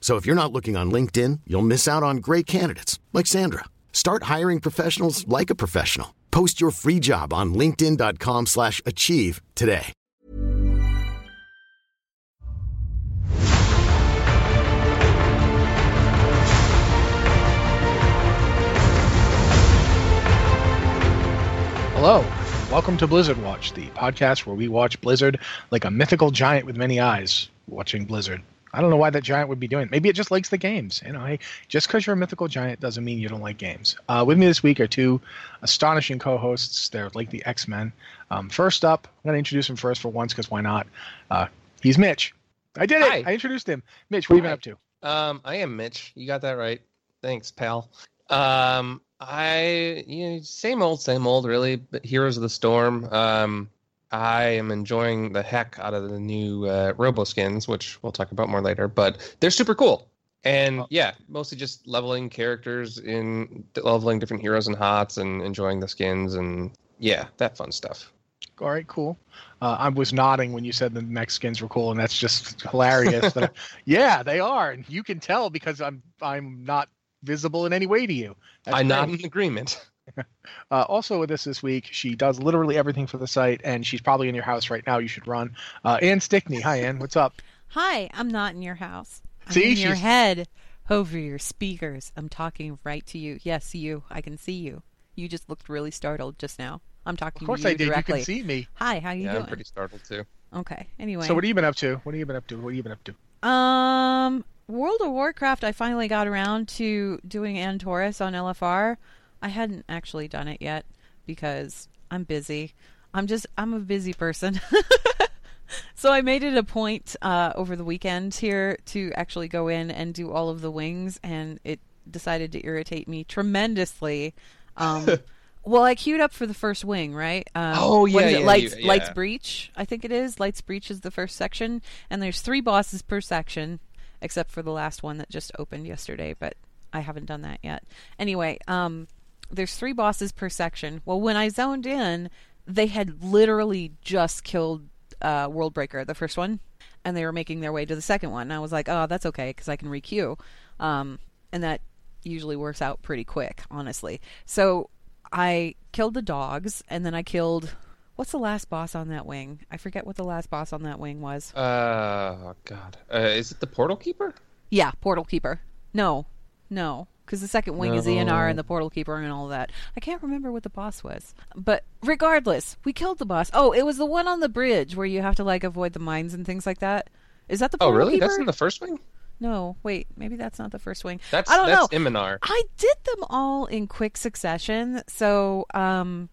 So if you're not looking on LinkedIn, you'll miss out on great candidates like Sandra. Start hiring professionals like a professional. Post your free job on linkedin.com/achieve today. Hello, welcome to Blizzard Watch, the podcast where we watch Blizzard like a mythical giant with many eyes watching Blizzard. I don't know why that giant would be doing. It. Maybe it just likes the games. You know, hey, just because you're a mythical giant doesn't mean you don't like games. Uh, with me this week are two astonishing co-hosts. They're like the X-Men. Um, first up, I'm going to introduce him first for once because why not? Uh, he's Mitch. I did it. Hi. I introduced him. Mitch, what have you been up to? Um, I am Mitch. You got that right. Thanks, pal. Um, I you know, same old, same old, really. But Heroes of the Storm. Um, I am enjoying the heck out of the new uh, Robo skins, which we'll talk about more later. But they're super cool. And yeah, mostly just leveling characters in leveling different heroes and hots and enjoying the skins and yeah, that fun stuff. All right, cool. Uh, I was nodding when you said the Mexicans were cool, and that's just hilarious. that- yeah, they are, and you can tell because I'm I'm not visible in any way to you. That's I'm not in agreement. Uh, also with us this week, she does literally everything for the site, and she's probably in your house right now. You should run. Uh, Anne Stickney, hi Anne, what's up? Hi, I'm not in your house. I'm See, in your she's- head over your speakers. I'm talking right to you. Yes, you. I can see you. You just looked really startled just now. I'm talking Of course to you I did. directly. You can see me. Hi, how you Yeah, doing? I'm pretty startled too. Okay. Anyway. So what have you been up to? What have you been up to? What have you been up to? Um, World of Warcraft. I finally got around to doing Antorus on LFR. I hadn't actually done it yet because I'm busy. I'm just I'm a busy person. so I made it a point uh, over the weekend here to actually go in and do all of the wings, and it decided to irritate me tremendously. Um, well, I queued up for the first wing, right? Um, Oh, yeah, yeah, Lights, you- Lights. Breach, I think it is. Lights Breach is the first section, and there's three bosses per section, except for the last one that just opened yesterday, but I haven't done that yet. Anyway, um, there's three bosses per section. Well, when I zoned in, they had literally just killed uh, World Breaker, the first one, and they were making their way to the second one. And I was like, oh, that's okay because I can requeue, um, and that usually works out pretty quick, honestly. So I killed the dogs, and then I killed. What's the last boss on that wing? I forget what the last boss on that wing was. Uh, God, uh, is it the Portal Keeper? Yeah, Portal Keeper. No, no, because the second wing is No. Eonar and the Portal Keeper and all that. I can't remember what the boss was, but regardless, we killed the boss. Oh, it was the one on the bridge where you have to like avoid the mines and things like that. Is that the Portal Oh, really? Keeper? That's in the first wing. No, wait, maybe that's not the first wing. That's I don't that's know. Imonar. I did them all in quick succession, so um,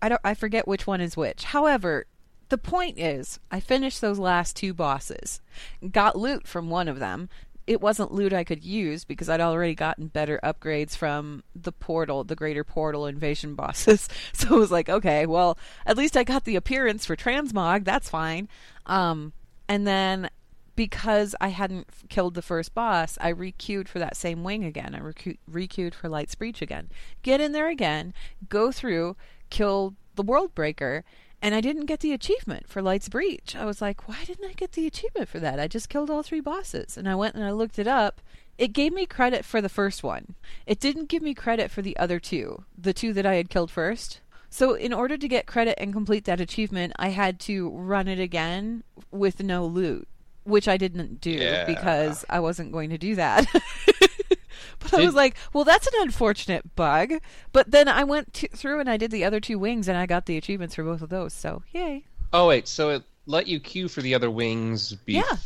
I don't. I forget which one is which. However, the point is, I finished those last two bosses, got loot from one of them. It wasn't loot I could use because I'd already gotten better upgrades from the portal, the greater portal invasion bosses. So it was like, okay, well, at least I got the appearance for transmog. That's fine. Um, and then because I hadn't killed the first boss, I requeued for that same wing again. I requeued for Light's Breach again. Get in there again, go through, kill the World Breaker, and I didn't get the achievement for Light's Breach. I was like, why didn't I get the achievement for that? I just killed all three bosses. And I went and I looked it up. It gave me credit for the first one. It didn't give me credit for the other two, the two that I had killed first. So, in order to get credit and complete that achievement, I had to run it again with no loot, which I didn't do Yeah. because I wasn't going to do that. but I was like, well, that's an unfortunate bug. But then I went to, through and I did the other two wings and I got the achievements for both of those. So, yay. Oh wait, so it let you queue for the other wings. Be- Yeah.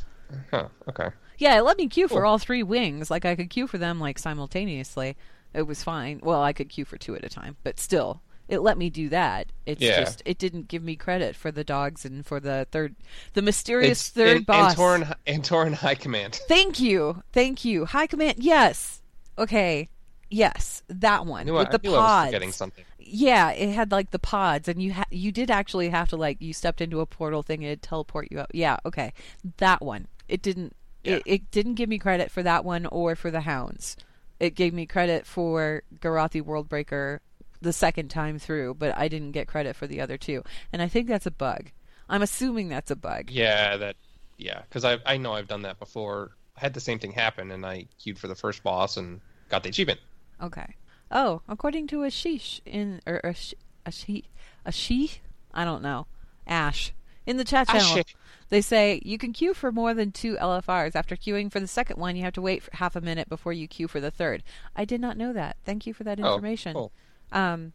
Huh. Okay. Yeah, it let me queue for all three wings. Like I could queue for them like simultaneously. It was fine. Well, I could queue for two at a time, but still, it let me do that. It's Yeah. just it didn't give me credit for the dogs and for the third, the mysterious It's third An- boss. Antoran, Antoran High Command. Thank you, thank you. High command. Yes. Okay. Yes, that one Knew with I, the knew I was pods. something. Yeah, it had like the pods, and you ha- you did actually have to like you stepped into a portal thing and it'd teleport you up. Yeah, okay, that one. It didn't. It, it didn't give me credit for that one or for the hounds. It gave me credit for Garothi Worldbreaker the second time through, but I didn't get credit for the other two, and I think that's a bug. I'm assuming that's a bug. Yeah, that. Yeah, because I I know I've done that before. I had the same thing happen, and I queued for the first boss and got the achievement. Okay. Oh, according to Ashish in or a she, a she, a she, I don't know, Ash in the chat channel, Ash. they say you can queue for more than two LFRs. After queuing for the second one, you have to wait for half a minute before you queue for the third. I did not know that. Thank you for that Oh, information. cool. Um,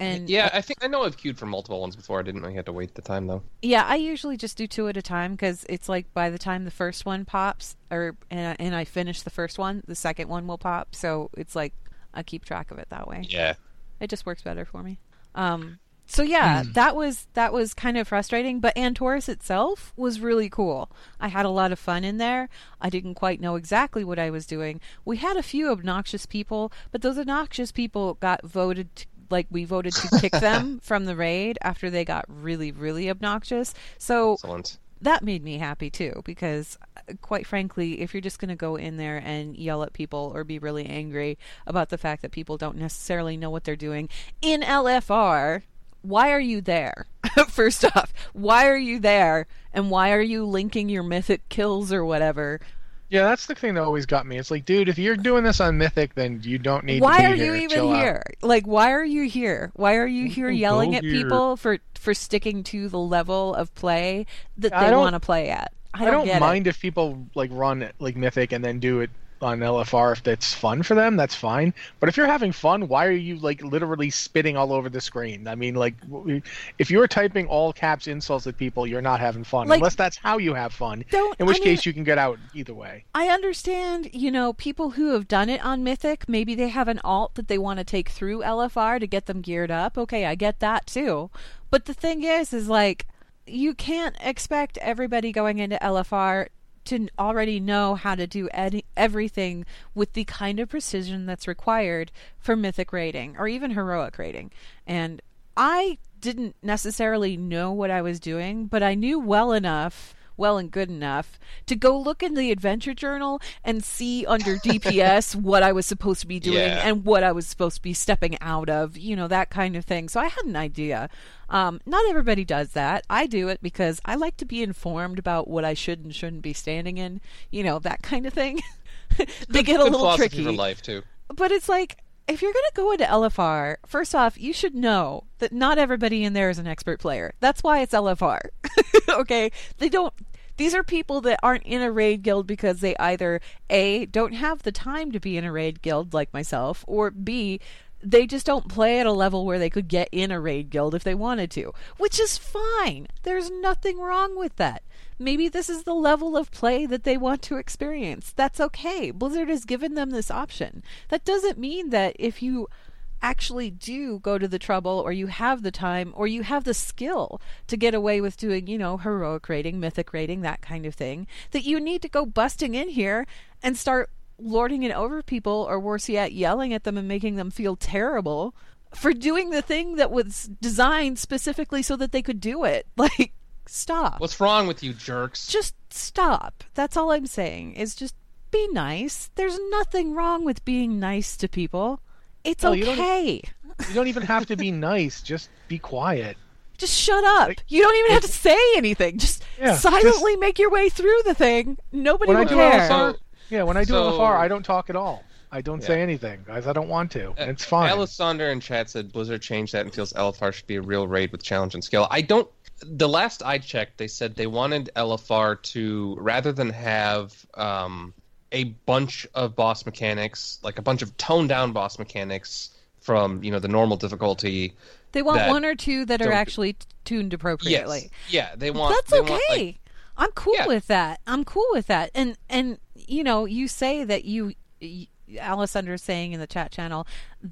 and Yeah, I think I know I've queued for multiple ones before. I didn't know you had to wait the time though. Yeah, I usually just do two at a time because it's like by the time the first one pops, or and I, and I finish the first one, the second one will pop. So it's like I keep track of it that way. Yeah. It just works better for me. Um, so yeah, that was that was kind of frustrating, but Antorus itself was really cool. I had a lot of fun in there. I didn't quite know exactly what I was doing. We had a few obnoxious people, but those obnoxious people got voted to, like we voted to kick them from the raid after they got really really obnoxious. So Excellent. that made me happy too because uh, quite frankly if you're just going to go in there and yell at people or be really angry about the fact that people don't necessarily know what they're doing in LFR why are you there first off why are you there and why are you linking your mythic kills or whatever Yeah, that's the thing that always got me. It's like, dude, if you're doing this on Mythic, then you don't need why to be are here. you even Chill out. here like why are you here why are you here yelling at here. people for for sticking to the level of play that they want to play at i I don't, don't get it. mind if people like run like Mythic and then do it on LFR if that's fun for them. That's fine. But if you're having fun, why are you like literally spitting all over the screen? I mean, like if you're typing all caps insults at people, you're not having fun. Like- Unless that's how you have fun. Don't- in which I mean- case you can get out either way. I understand, you know, people who have done it on Mythic, maybe they have an alt that they want to take through LFR to get them geared up. Okay, I get that too. But the thing is, is like, you can't expect everybody going into LFR to already know how to do ed- everything with the kind of precision that's required for Mythic rating or even Heroic rating. And I didn't necessarily know what I was doing, but I knew well enough well and good enough to go look in the adventure journal and see under DPS what I was supposed to be doing Yeah. and what I was supposed to be stepping out of, you know, that kind of thing. So I had an idea. Um, not everybody does that. I do it because I like to be informed about what I should and shouldn't be standing in, you know, that kind of thing. they get a little tricky life too. but it's like if you're going to go into LFR, first off, you should know that not everybody in there is an expert player. That's why it's LFR. okay? They don't these are people that aren't in a raid guild because they either A don't have the time to be in a raid guild like myself or B they just don't play at a level where they could get in a raid guild if they wanted to, which is fine. There's nothing wrong with that. Maybe this is the level of play that they want to experience. That's okay. Blizzard has given them this option. That doesn't mean that if you actually do go to the trouble or you have the time or you have the skill to get away with doing, you know, heroic rating, mythic rating, that kind of thing, that you need to go busting in here and start lording it over people or worse yet, yelling at them and making them feel terrible for doing the thing that was designed specifically so that they could do it. Like, stop What's wrong with you jerks? just stop. That's all I'm saying. Is just be nice. There's nothing wrong with being nice to people. It's No, you don't- okay. You don't even have to be nice. Just be quiet. Just shut up. You don't even have to say anything. Just Yeah, silently make your way through the thing. Nobody When I will care. LFR, yeah, when I do So- LFR, I don't talk at all. I don't say anything guys. I don't want to. Uh, It's fine. Alessander in chat said Blizzard changed that and feels LFR should be a real raid with challenge and skill. I don't. The last I checked, they said they wanted LFR to rather than have um, a bunch of boss mechanics, like a bunch of toned down boss mechanics from you know the normal difficulty. They want one or two that are actually t- tuned appropriately. Yes, yeah, they want. That's they okay. want, like- I'm cool Yeah. with that. I'm cool with that. And and you know, you say that you. Y Alessander is saying in the chat channel,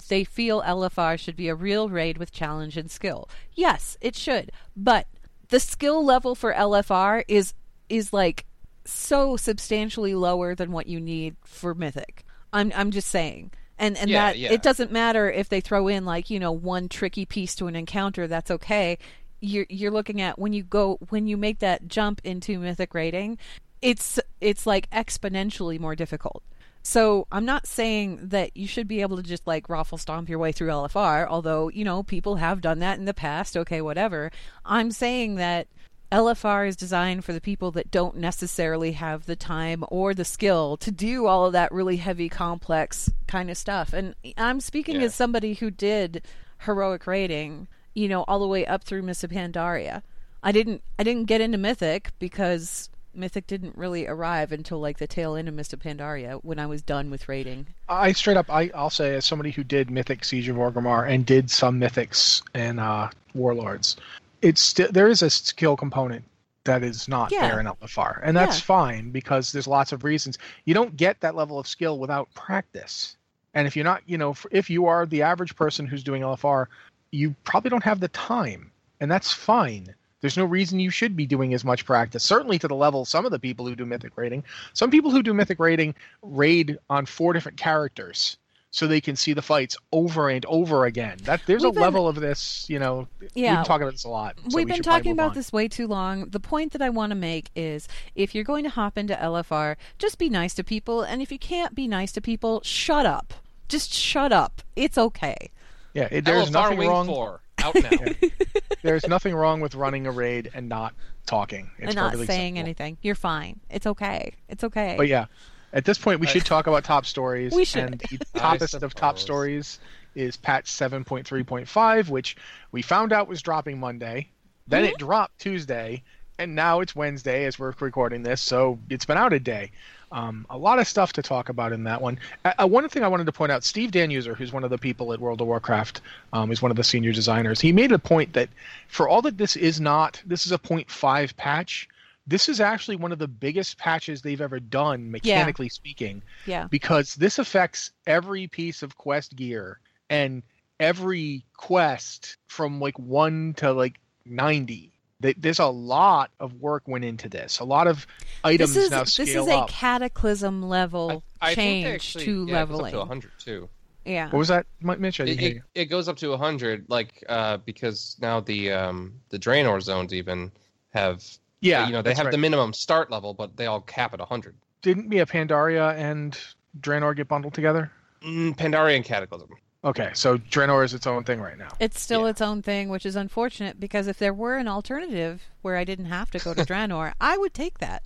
they feel LFR should be a real raid with challenge and skill. Yes, it should. But the skill level for LFR is is like so substantially lower than what you need for Mythic. I'm I'm just saying. And and Yeah, that yeah. it doesn't matter if they throw in like, you know, one tricky piece to an encounter, that's okay. You're you're looking at when you go when you make that jump into mythic rating, it's it's like exponentially more difficult. So I'm not saying that you should be able to just like raffle stomp your way through LFR, although, you know, people have done that in the past, okay, whatever. I'm saying that LFR is designed for the people that don't necessarily have the time or the skill to do all of that really heavy, complex kind of stuff. And I'm speaking Yeah. as somebody who did heroic raiding, you know, all the way up through Miss Pandaria. I didn't I didn't get into Mythic because Mythic didn't really arrive until like the tail end of Miss Pandaria when I was done with raiding. I straight up, I, I'll say, as somebody who did Mythic Siege of Orgrimmar and did some Mythics and uh, Warlords, it's sti- there is a skill component that is not Yeah. there in LFR, and that's Yeah. fine because there's lots of reasons. You don't get that level of skill without practice, and if you're not, you know, if you are the average person who's doing LFR, you probably don't have the time, and that's fine. There's no reason you should be doing as much practice. Certainly to the level some of the people who do mythic raiding. Some people who do mythic raiding raid on four different characters so they can see the fights over and over again. That there's We've a been- level of this, you know. Yeah. We've talked about this a lot. so We've we been talking about on. this way too long. The point that I want to make is if you're going to hop into LFR, just be nice to people. And if you can't be nice to people, shut up. Just shut up. It's okay. Yeah, it, there's LFR nothing Wing wrong. 4, out now. There's nothing wrong with running a raid and not talking. It's and not saying acceptable. anything. You're fine. It's okay. It's okay. But yeah, at this point, we should talk about top stories. We should. And the toppest of top stories is patch 7.3.5, which we found out was dropping Monday. Then Mm-hmm. it dropped Tuesday, and now it's Wednesday as we're recording this, so it's been out a day. Um, a lot of stuff to talk about in that one. Uh, one thing I wanted to point out: Steve Danuser, who's one of the people at World of Warcraft, um, is one of the senior designers. He made a point that for all that this is not, this is a 0.5 patch. This is actually one of the biggest patches they've ever done, mechanically speaking yeah. because this affects every piece of quest gear and every quest from like 1 to like 90 Th- there's a lot of work went into this a lot of items This is now this is a up cataclysm level I think they change actually- to yeah, it goes leveling. up to 100 too. yeah. what was that Mi- mitch I It, didn't hear it, you. it goes up to 100, like uh, because now the um, the Draenor zones even have yeah you know they have right. the minimum start level, but they all cap at 100. didn't yeah pandaria and draenor get bundled together Mm, Pandaria and Cataclysm. Okay so draenor is its own thing right now It's still Yeah. its own thing, which is unfortunate because if there were an alternative where I didn't have to go to Draenor, I would take that.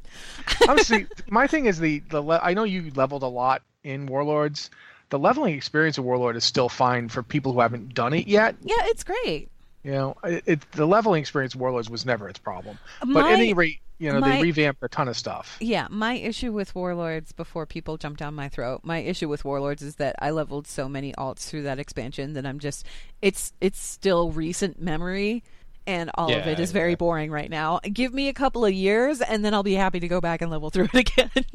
honestly, my thing is the the le- I know you leveled a lot in Warlords. The leveling experience of Warlord is still fine for people who haven't done it yet. Yeah, it's great. You know, it, it the leveling experience Warlords was never its problem. But My- at any rate, you know, my- they revamped a ton of stuff. Yeah, my issue with Warlords before people jump down my throat, my issue with Warlords is that I leveled so many alts through that expansion that I'm just it's it's still recent memory and all of it is very yeah. boring right now. Give me a couple of years and then I'll be happy to go back and level through it again.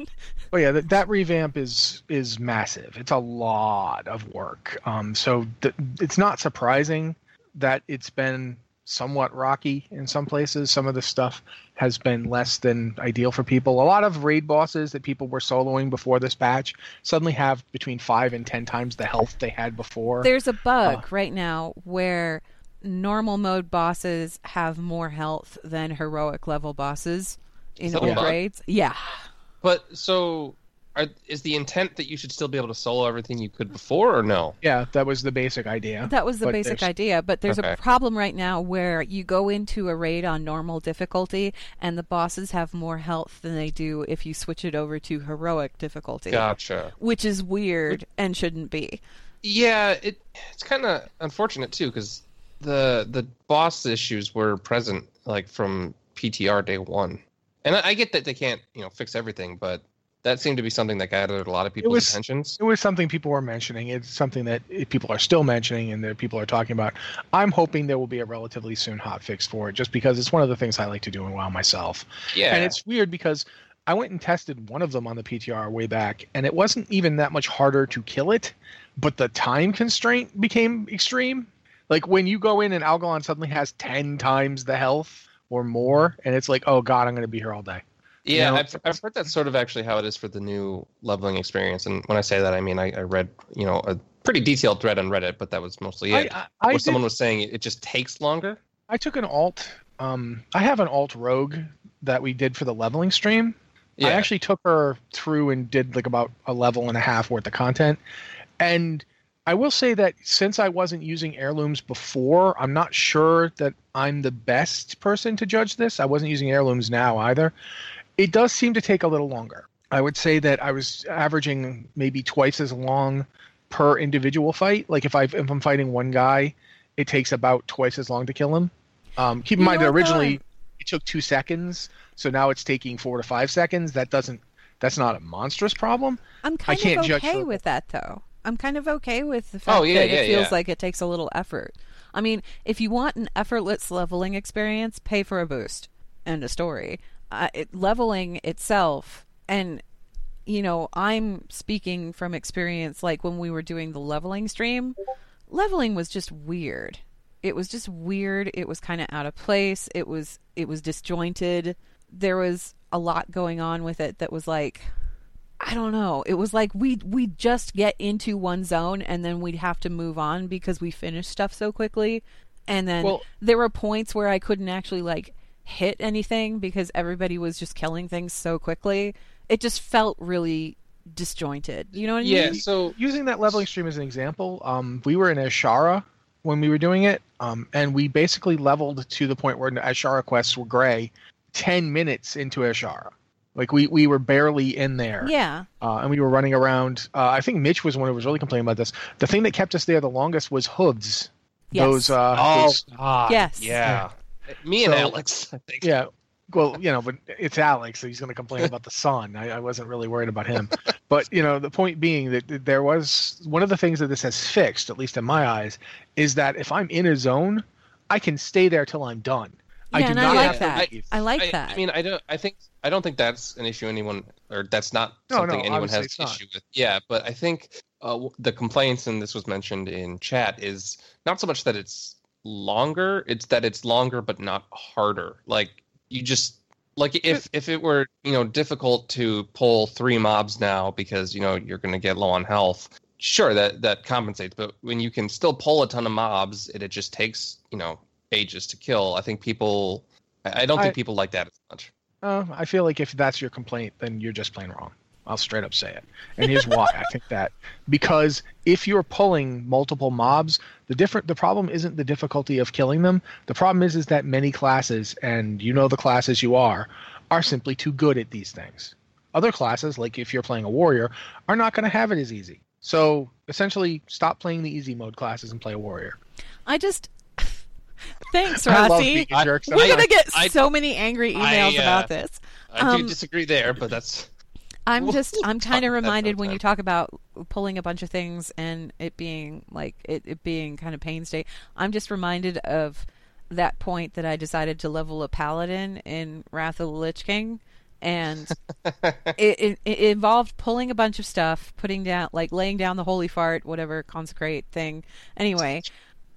Oh yeah, that, that revamp is is massive. It's a lot of work. Um, so th- it's not surprising that it's been somewhat rocky in some places. Some of the stuff has been less than ideal for people. A lot of raid bosses that people were soloing before this patch suddenly have between five and ten times the health they had before. There's a bug Uh. right now where normal mode bosses have more health than heroic level bosses in Is that old raids. Yeah. But so are, is the intent that you should still be able to solo everything you could before, or no? Yeah, that was the basic idea. That was the But basic there's- idea, but there's Okay. a problem right now where you go into a raid on normal difficulty and the bosses have more health than they do if you switch it over to heroic difficulty. Gotcha. Which is weird and shouldn't be. Yeah, it it's kind of unfortunate too because the the boss issues were present like from PTR day one, and I, I get that they can't you know fix everything, but that seemed to be something that gathered a lot of people's was- attentions. It was something people were mentioning. It's something that people are still mentioning and that people are talking about. I'm hoping there will be a relatively soon hot fix for it, just because it's one of the things I like to do in WoW myself. Yeah, And it's weird because I went and tested one of them on the PTR way back, and it wasn't even that much harder to kill it, but the time constraint became extreme. Like when you go in and Algalon suddenly has 10 times the health or more, and it's like, oh god, I'm going to be here all day. Yeah, You know? I've, I've heard that's sort of actually how it is for the new leveling experience. And when I say that, I mean I, I read you know a pretty detailed thread on Reddit, but that was mostly it. I, I, where did- someone was saying it, it just takes longer. I took an alt. Um, I have an alt rogue that we did for the leveling stream. Yeah, I actually took her through and did like about a level and a half worth of content. And I will say that since I wasn't using heirlooms before, I'm not sure that I'm the best person to judge this. I wasn't using heirlooms now either. It does seem to take a little longer. I would say that I was averaging maybe twice as long per individual fight. Like if I if I'm fighting one guy, it takes about twice as long to kill him. Um, keep in You mind that originally though? it took two seconds, so now it's taking four to five seconds. That doesn't that's not a monstrous problem. I'm kind can't of judge okay for- with that though. I'm kind of okay with the fact Oh, yeah, that yeah, it feels yeah. like it takes a little effort. I mean, if you want an effortless leveling experience, pay for a boost and a story. Uh, it, leveling itself, and you know, I'm speaking from experience. Like when we were doing the leveling stream, leveling was just weird. It was just weird. It was kind of out of place. It was it was disjointed. There was a lot going on with it that was like I don't know. It was like we we just get into one zone and then we'd have to move on because we finished stuff so quickly. And then Well- there were points where I couldn't actually like hit anything because everybody was just killing things so quickly. It just felt really disjointed. You know what I yeah. mean? So Using that leveling stream as an example, um, we were in Azshara when we were doing it, um, and we basically leveled to the point where the Azshara quests were gray ten minutes into Azshara. Like we, we were barely in there. Yeah. uh, and we were running around. Uh, I think Mitch was the one who was really complaining about this. The thing that kept us there the longest was hooves. Yes. Those, uh, oh those- God, Yes. yeah. Me and So- Alex, I think. yeah. Well, you know, but it's Alex, so he's going to complain about the sun. I, I wasn't really worried about him, but you know, the point being that that there was one of the things that this has fixed, at least in my eyes, is that if I'm in a zone, I can stay there till I'm done. I Yeah, do and I not like have to that. leave. I like I, that. I mean, I don't. I think I don't think that's an issue anyone, or that's not No, something no, anyone has an issue with. Yeah, but I think uh, the complaints, and this was mentioned in chat, is not so much that it's longer; it's that it's longer but not harder. Like you just like if if it were you know difficult to pull three mobs now because you know you're going to get low on health. Sure, that that compensates, but when you can still pull a ton of mobs, and it just takes you know ages to kill. I think people. I I don't think people like that as much. Uh, I feel like if that's your complaint, then you're just plain wrong. I'll straight up say it. And here's why I think that. Because if you're pulling multiple mobs, the different the problem isn't the difficulty of killing them. The problem is is that many classes, and you know the classes you are, are simply too good at these things. Other classes, like if you're playing a warrior, are not going to have it as easy. So essentially, stop playing the easy mode classes and play a warrior. I just Thanks, Rossi. being a jerk We're gonna get I- so many angry emails I, uh, about this. I Um, do disagree there, but that's I'm just I'm kind of reminded when you talk about pulling a bunch of things and it being like it, it being kind of painstaking. I'm just reminded of that point that I decided to level a paladin in Wrath of the Lich King, and it, it it involved pulling a bunch of stuff, putting down like laying down the holy fart, whatever consecrate thing. Anyway.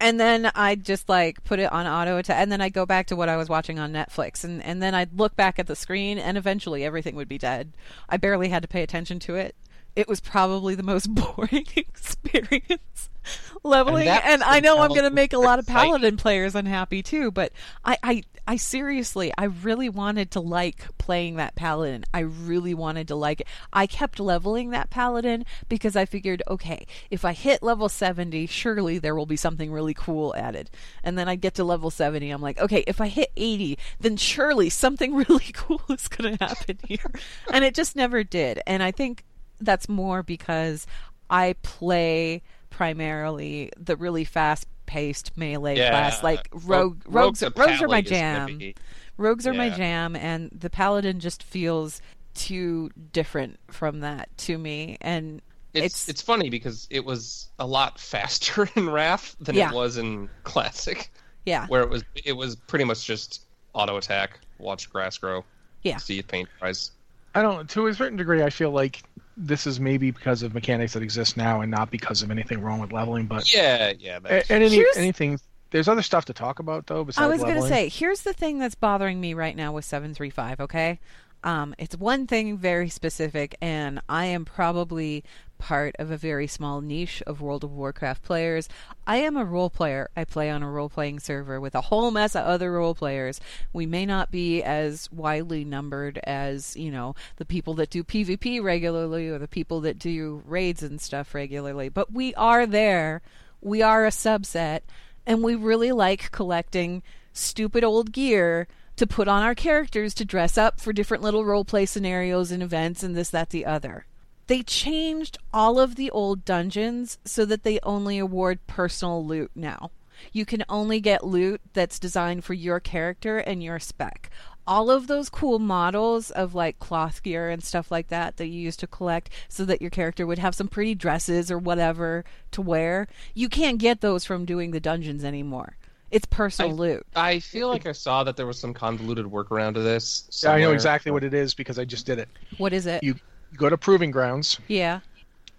And then I'd just like put it on auto attack, and then I'd go back to what I was watching on Netflix, and and then I'd look back at the screen, and eventually everything would be dead. I barely had to pay attention to it. It was probably the most boring experience leveling And and, I know I'm going to make a lot of paladin players unhappy too, but I, I I seriously I really wanted to like playing that paladin. I really wanted to like it. I kept leveling that paladin because I figured, okay, if I hit level 70, surely there will be something really cool added. And then I get to level 70, I'm like, okay, if I hit 80, then surely something really cool is going to happen here. and it just never did. And I think that's more because I play primarily the really fast paced melee Yeah. class. Like rogue, Rogue- rogues, rogue's rogues are my pally is gonna jam. Rogues are my jam, and the paladin just feels too different from that to me. And It's, it's, it's funny because it was a lot faster in Wrath than Yeah. it was in Classic, yeah, where it was it was pretty much just auto attack, watch grass grow, yeah, see it paint dries. I don't. To a certain degree, I feel like this is maybe because of mechanics that exist now, and not because of anything wrong with leveling. But Yeah, yeah. a- and any, anything. There's other stuff to talk about though. Besides I was going to say, here's the thing that's bothering me right now with 735, okay? Um, it's one thing very specific, and I am probably part of a very small niche of World of Warcraft players. I am a role player. I play on a role playing server with a whole mess of other role players. We may not be as widely numbered as, you know, the people that do PvP regularly or the people that do raids and stuff regularly, but we are there. We are a subset and we really like collecting stupid old gear to put on our characters to dress up for different little role play scenarios and events and this, that, the other. They changed all of the old dungeons so that they only award personal loot now. You can only get loot that's designed for your character and your spec. All of those cool models of like cloth gear and stuff like that that you used to collect so that your character would have some pretty dresses or whatever to wear, you can't get those from doing the dungeons anymore. It's personal I- loot. I feel like I saw that there was some convoluted workaround to this. Yeah, I know exactly what it is because I just did it. What is it? You go to proving grounds, yeah.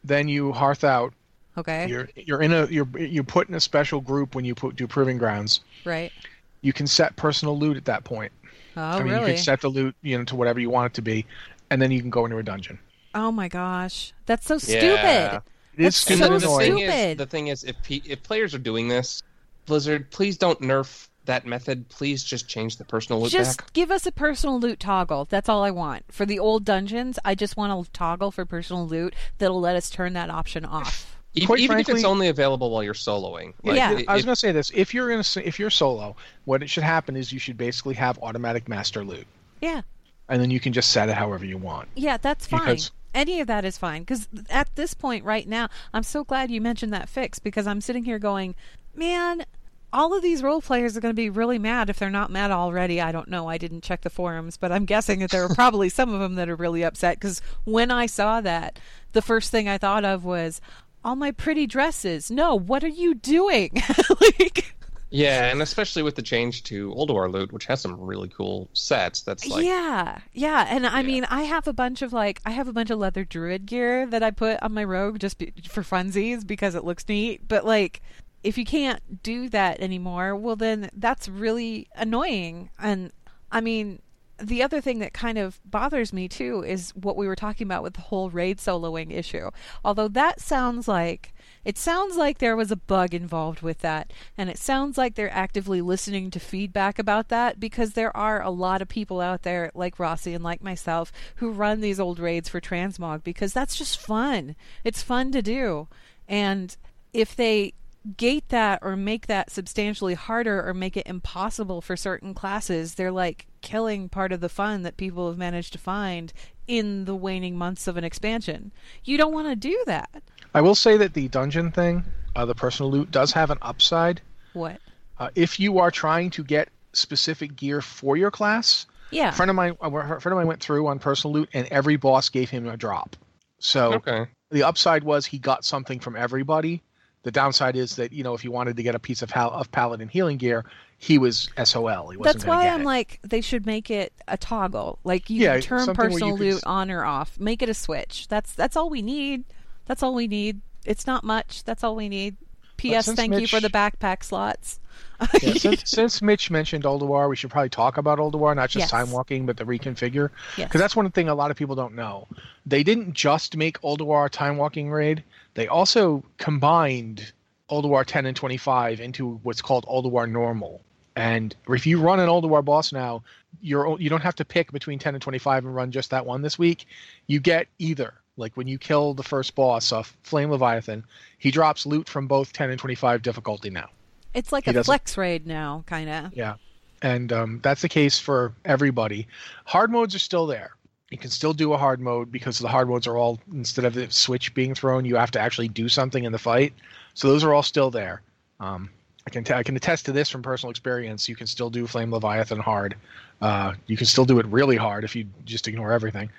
then you hearth out. Okay. You're you're in a you're you put in a special group when you put do proving grounds. right. You can set personal loot at that point. Oh, I mean, you can set the loot you know to whatever you want it to be, and then you can go into a dungeon. Oh my gosh, that's so stupid. Yeah. stupid. It is stupid so and And the annoying. thing is, stupid. the thing is, if pe- if players are doing this, Blizzard, please don't nerf that method. Please just change the personal loot Just back. give us a personal loot toggle. That's all I want. For the old dungeons, I just want a toggle for personal loot that'll let us turn that option off. Even, Quite even if it's only available while you're soloing. Like, Yeah. it- I was going to say this: if you're going to if you're solo, what it should happen is you should basically have automatic master loot, Yeah. and then you can just set it however you want. Yeah, that's fine. Because- Any of that is fine. Because at this point right now, I'm so glad you mentioned that fix because I'm sitting here going, man, all of these role players are going to be really mad if they're not mad already. I don't know. I didn't check the forums, but I'm guessing that there are probably some of them that are really upset because when I saw that, the first thing I thought of was, all my pretty dresses. No, what are you doing? like, yeah, and especially with the change to Ulduar loot, which has some really cool sets. That's like, yeah, yeah, and I mean, I have a bunch of like, I have a bunch of leather druid gear that I put on my rogue just be, for funsies because it looks neat. But like, if you can't do that anymore, well, then that's really annoying. And I mean, the other thing that kind of bothers me too is what we were talking about with the whole raid soloing issue. Although that sounds like it sounds like there was a bug involved with that, and it sounds like they're actively listening to feedback about that because there are a lot of people out there like Rossi and like myself who run these old raids for transmog because that's just fun. It's fun to do. And if they gate that or make that substantially harder or make it impossible for certain classes, they're like killing part of the fun that people have managed to find in the waning months of an expansion. You don't want to do that. I will say that the dungeon thing, uh, the personal loot, does have an upside. What? Uh, if you are trying to get specific gear for your class, Yeah. a friend of mine, a friend of mine went through on personal loot, and every boss gave him a drop. So okay. the upside was he got something from everybody. The downside is that you know if he wanted to get a piece of hal- of paladin healing gear, he was SOL. He wasn't That's why I'm it. like they should make it a toggle. Like you Yeah, turn where you personal could loot on or off. Make it a switch. That's that's all we need. That's all we need. It's not much. That's all we need. P.S. Thank you for the backpack slots. Yeah, since, since Mitch mentioned Ulduar, we should probably talk about Ulduar, not just Yes. time walking, but the reconfigure. Yes. Because that's one thing a lot of people don't know. They didn't just make Ulduar a time walking raid; they also combined Ulduar 10 and 25 into what's called Ulduar Normal. And if you run an Ulduar boss now, you're you don't have to pick between 10 and 25 and run just that one this week. You get either. Like when you kill the first boss of Flame Leviathan, he drops loot from both 10 and 25 difficulty now. It's like He a doesn't- flex raid now, kind of. Yeah. And um, that's the case for everybody. Hard modes are still there. You can still do a hard mode because the hard modes are all, instead of the switch being thrown, you have to actually do something in the fight. So those are all still there. Um, I can t- I can attest to this from personal experience. You can still do Flame Leviathan hard. Uh, you can still do it really hard if you just ignore everything.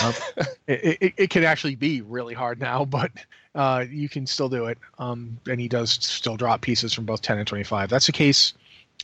Um, it, it, it can actually be really hard now, but uh, you can still do it. Um, and he does still drop pieces from both 10 and 25. That's the case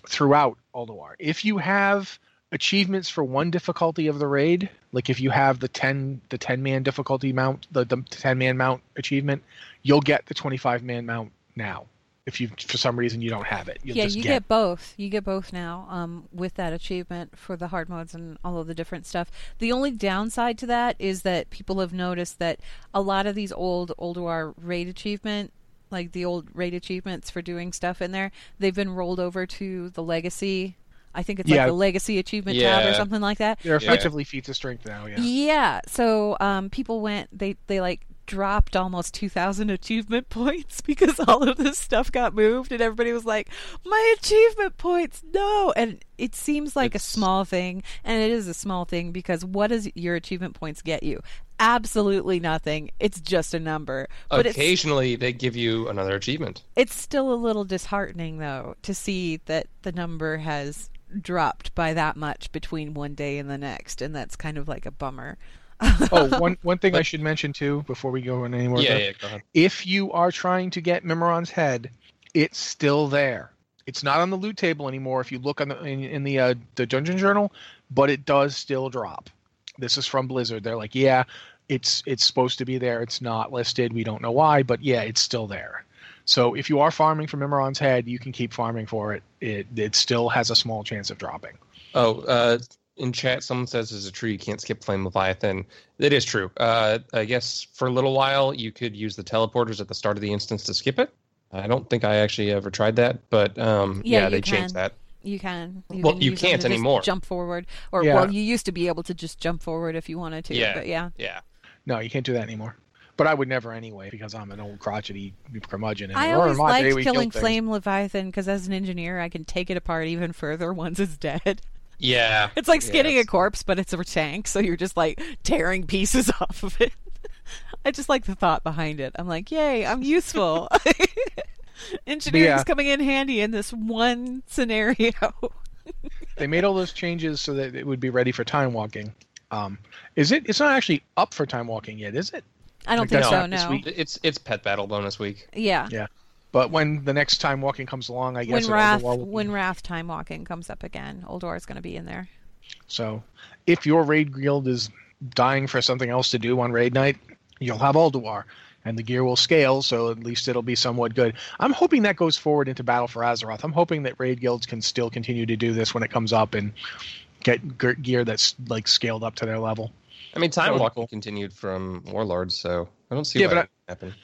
throughout Ulduar. If you have achievements for one difficulty of the raid, like if you have the 10 the 10 man difficulty mount, the, the 10 man mount achievement, you'll get the 25 man mount now. If you for some reason you don't have it, you'll yeah, just you get, get, both. You get both now um, with that achievement for the hard modes and all of the different stuff. The only downside to that is that people have noticed that a lot of these old Ulduar raid achievement, like the old raid achievements for doing stuff in there, they've been rolled over to the legacy. I think it's Yeah. like the legacy achievement tab or something like that. they're Yeah. effectively feats of strength now. Yeah. Yeah. So um, people went. They they like dropped almost two thousand achievement points because all of this stuff got moved, and everybody was like, "My achievement points, no!" And it seems like It's- a small thing, and it is a small thing because what does your achievement points get you? Absolutely nothing. It's just a number. But Occasionally, they give you another achievement. it's still a little disheartening though to see that the number has dropped by that much between one day and the next, and that's kind of like a bummer. oh, one one thing I should mention too before we go in any more. Yeah, depth. yeah, go ahead. if you are trying to get Mimiron's head, it's still there. It's not on the loot table anymore. If you look on the in, in the uh, the dungeon journal, but it does still drop. This is from Blizzard. They're like, yeah, it's it's supposed to be there. It's not listed. We don't know why, but yeah, it's still there. So if you are farming for Mimiron's head, you can keep farming for it. It it still has a small chance of dropping. Oh, uh, in chat, someone says there's a true you can't skip Flame Leviathan. It is true. Uh, I guess for a little while you could use the teleporters at the start of the instance to skip it. I don't think I actually ever tried that, but um, Yeah, yeah, they can. changed that. You can. Well, can you can't anymore. Jump forward, or Yeah. well, you used to be able to just jump forward if you wanted to. Yeah, But yeah, yeah. No, you can't do that anymore. But I would never anyway because I'm an old crotchety curmudgeon. and- I or in always my day, liked we killing killed things. Flame Leviathan because as an engineer, I can take it apart even further once it's dead. Yeah. It's like Yeah, skinning a corpse, but it's a tank, so you're just like tearing pieces off of it. I just like the thought behind it. I'm like, yay, I'm useful. Engineering's Yeah. coming in handy in this one scenario. they made all those changes so that it would be ready for time walking. Um, is it? It's not actually up for time walking yet, is it? I don't Like think so. No. week? It's it's pet battle bonus week. Yeah. Yeah. But when the next time walking comes along, I guess When it'll Wrath go all with when. Wrath time walking comes up again, Ulduar is going to be in there. So, if your raid guild is dying for something else to do on raid night, you'll have Ulduar, and the gear will scale, so at least it'll be somewhat good. I'm hoping that goes forward into Battle for Azeroth. I'm hoping that raid guilds can still continue to do this when it comes up and get gear that's like scaled up to their level. I mean, time walking cool. continued from Warlords, so I don't see Yeah, why but I- that would happen.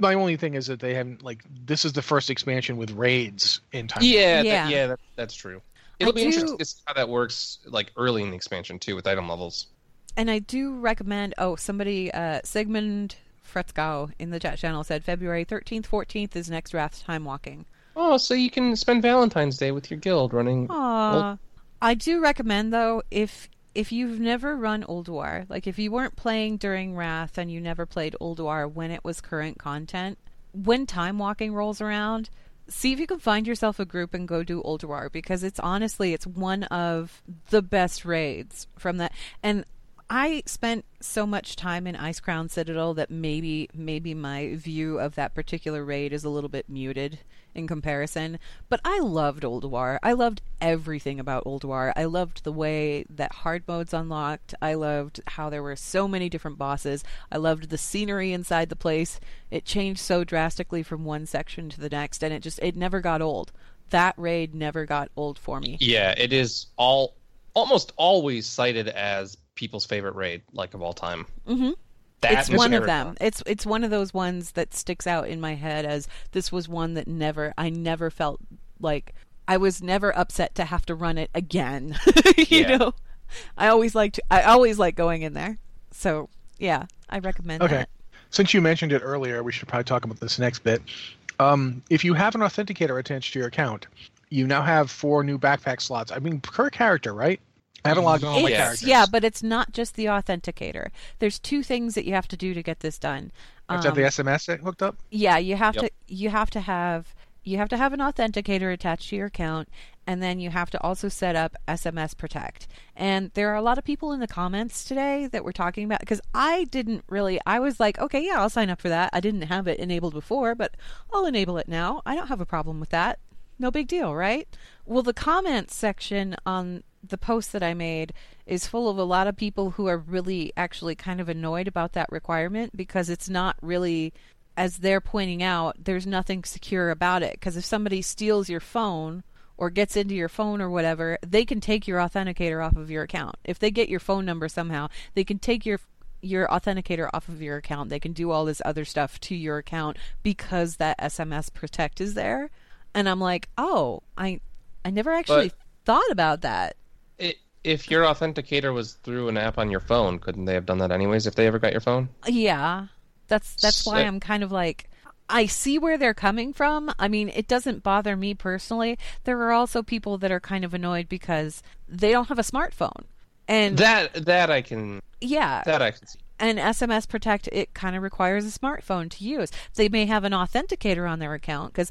My only thing is that they haven't like this is the first expansion with raids in time. Yeah, Yeah. That, yeah, that, that's true. It'll be do- interesting to see how that works, like early in the expansion too, with item levels. And I do recommend. Oh, somebody, uh, Sigmund Fretzgau in the chat channel said February 13th, 14th is next Wrath time walking. Oh, so you can spend Valentine's Day with your guild running. Aw. I do recommend though if if you've never run Ulduar, like if you weren't playing during Wrath and you never played Ulduar when it was current content, when time walking rolls around, see if you can find yourself a group and go do Ulduar because it's honestly it's one of the best raids from that. And I spent so much time in Icecrown Citadel that maybe maybe my view of that particular raid is a little bit muted in comparison. But I loved Ulduar. I loved everything about Ulduar. I loved the way that hard modes unlocked. I loved how there were so many different bosses. I loved the scenery inside the place. It changed so drastically from one section to the next and it just it never got old. That raid never got old for me. Yeah, it is all almost always cited as people's favorite raid, like of all time. Mhm. That it's one of Terraform. them. It's it's one of those ones that sticks out in my head as this was one that never I never felt like I was never upset to have to run it again. you Yeah. know, I always liked I always like going in there. So yeah, I recommend Okay. that. Since you mentioned it earlier, we should probably talk about this next bit. Um, if you have an authenticator attached to your account, you now have four new backpack slots. I mean, per character, right? I haven't logged all my characters. yeah, but it's not just the authenticator. There's two things that you have to do to get this done. I have to have the Um, SMS hooked up. Yeah, you have Yep. to you have to have you have to have an authenticator attached to your account and then you have to also set up SMS Protect. And there are a lot of people in the comments today that were talking about because I didn't really I was like, okay, yeah, I'll sign up for that. I didn't have it enabled before, but I'll enable it now. I don't have a problem with that. No big deal, right? Well, the comments section on the post that I made is full of a lot of people who are really actually kind of annoyed about that requirement because it's not really as they're pointing out, there's nothing secure about it. Because if somebody steals your phone or gets into your phone or whatever, they can take your authenticator off of your account. If they get your phone number somehow, they can take your your authenticator off of your account. They can do all this other stuff to your account because that SMS Protect is there. And I'm like, oh, I I never actually thought about that. I if your authenticator was through an app on your phone, couldn't they have done that anyways if they ever got your phone? Yeah. That's that's why I'm kind of like I see where they're coming from. I mean, it doesn't bother me personally. There are also people that are kind of annoyed because they don't have a smartphone. And That that I can yeah, that I can see. and SMS Protect it kind of requires a smartphone to use. They may have an authenticator on their account cuz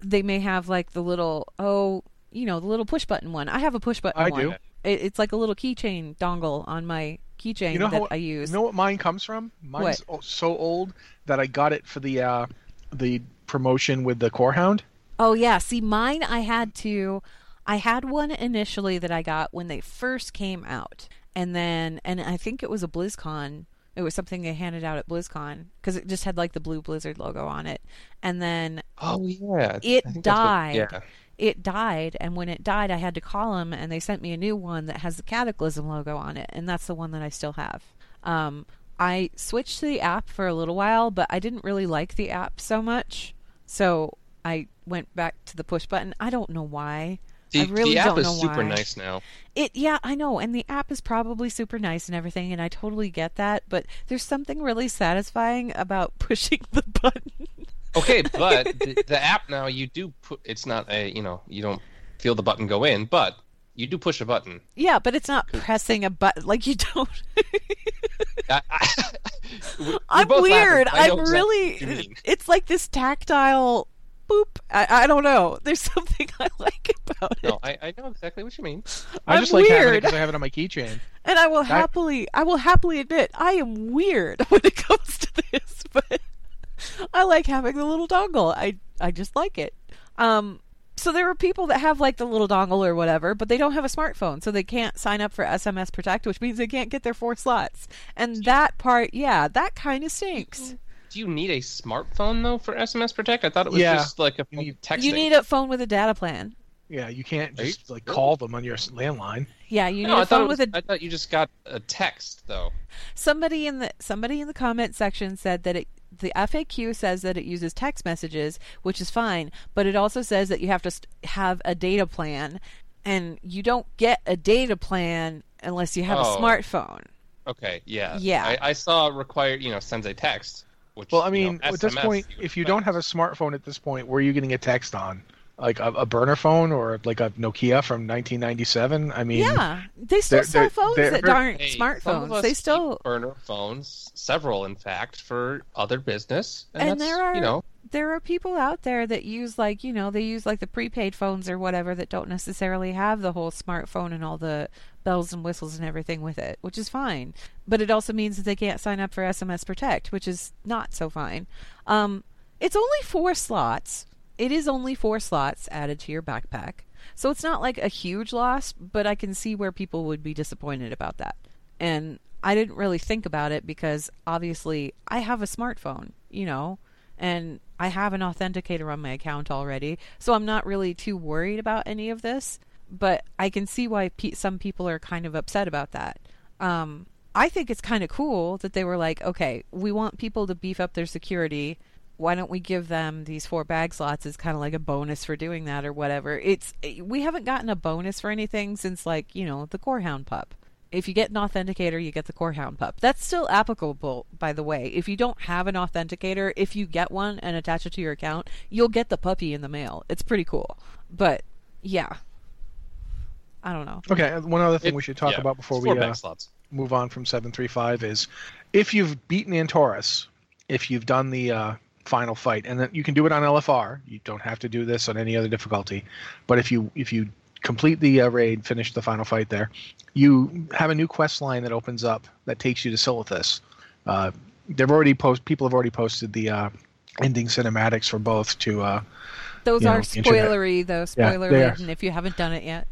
they may have like the little oh, you know, the little push button one. I have a push button I one. do. It, it's like a little keychain dongle on my keychain You know that how I use. You know what mine comes from? Mine's o- so old that I got it for the uh, the promotion with the Core Hound. Oh yeah, see mine I had to I had one initially that I got when they first came out. And then and I think it was a BlizzCon. It was something they handed out at BlizzCon because it just had like the blue Blizzard logo on it. And then Oh yeah. it I what- died. yeah. It died, and when it died, I had to call them, and they sent me a new one that has the Cataclysm logo on it, and that's the one that I still have. Um, I switched to the app for a little while, but I didn't really like the app so much, so I went back to the push button. I don't know why. The, I really the app don't is know super why. nice now. It yeah, I know, and the app is probably super nice and everything, and I totally get that. But there's something really satisfying about pushing the button. Okay, but the, the app now you do put. It's not a you know you don't feel the button go in, but you do push a button. yeah, but it's not pressing a button like you don't. I, i'm weird. I'm really. It's like this tactile boop. I, I don't know. There's something I like about it, No, I, I know exactly what you mean. I I'm just like having it weird. because I have it on my keychain. and I will happily. I will happily admit I am weird when it comes to this, but I like having the little dongle. I I just like it. Um. So there are people that have like the little dongle or whatever, but they don't have a smartphone, so they can't sign up for SMS Protect, which means they can't get their four slots. And that part, yeah, that kind of stinks. Do you need a smartphone though for SMS Protect? I thought it was Yeah. just like a You need- texting. You need a phone with a data plan. Yeah, you can't Are you just like call them on your landline. Yeah, you need No, I a thought, phone was, with a I thought you just got a text though. somebody in the somebody in the comment section said that it the FAQ says that it uses text messages, which is fine, but it also says that you have to st- have a data plan, and you don't get a data plan unless you have Oh. a smartphone. Okay, yeah, Yeah. I, I saw required, you know, sends a text. Which, Well, I you mean, know, at this point, you if you expect. don't have a smartphone at this point, where are you getting a text on? Like a, a burner phone or like a Nokia from 1997? I mean, yeah, they still they're- sell they're- phones they're- that aren't Hey, smartphones. They still burner phones, several in fact, for other business, and, and that's, there are you know, there are people out there that use like you know they use like the prepaid phones or whatever that don't necessarily have the whole smartphone and all the bells and whistles and everything with it which is fine. But it also means that they can't sign up for sms protect which is not so fine. Um, it's only four slots it is only four slots added to your backpack so it's not like a huge loss but i can see where people would be disappointed about that and I didn't really think about it because obviously I have a smartphone, you know, and I have an authenticator on my account already, so I'm not really too worried about any of this. But I can see why pe- some people are kind of upset about that. Um, I think it's kind of cool that they were like, okay, we want people to beef up their security. Why don't we give them these four bag slots as kind of like a bonus for doing that or whatever? It's we haven't gotten a bonus for anything since like you know the Core Hound pup. If you get an authenticator, you get the Core Hound pup. That's still applicable, by the way. If you don't have an authenticator, if you get one and attach it to your account, you'll get the puppy in the mail. It's pretty cool. But yeah, I don't know. Okay, uh, one other thing It- we should talk yeah, about before we uh, slots. move on from 735 is if you've beaten Antorus, if you've done the uh, final fight, and then you can do it on LFR. You don't have to do this on any other difficulty. But if you if you complete the uh, raid, finish the final fight there, you have a new quest line that opens up that takes you to Silithus. Uh, they've already post people have already posted the uh, ending cinematics for both to uh, Those are know, internet. spoilery, though. Yeah, Spoiler are. ridden if you haven't done it yet.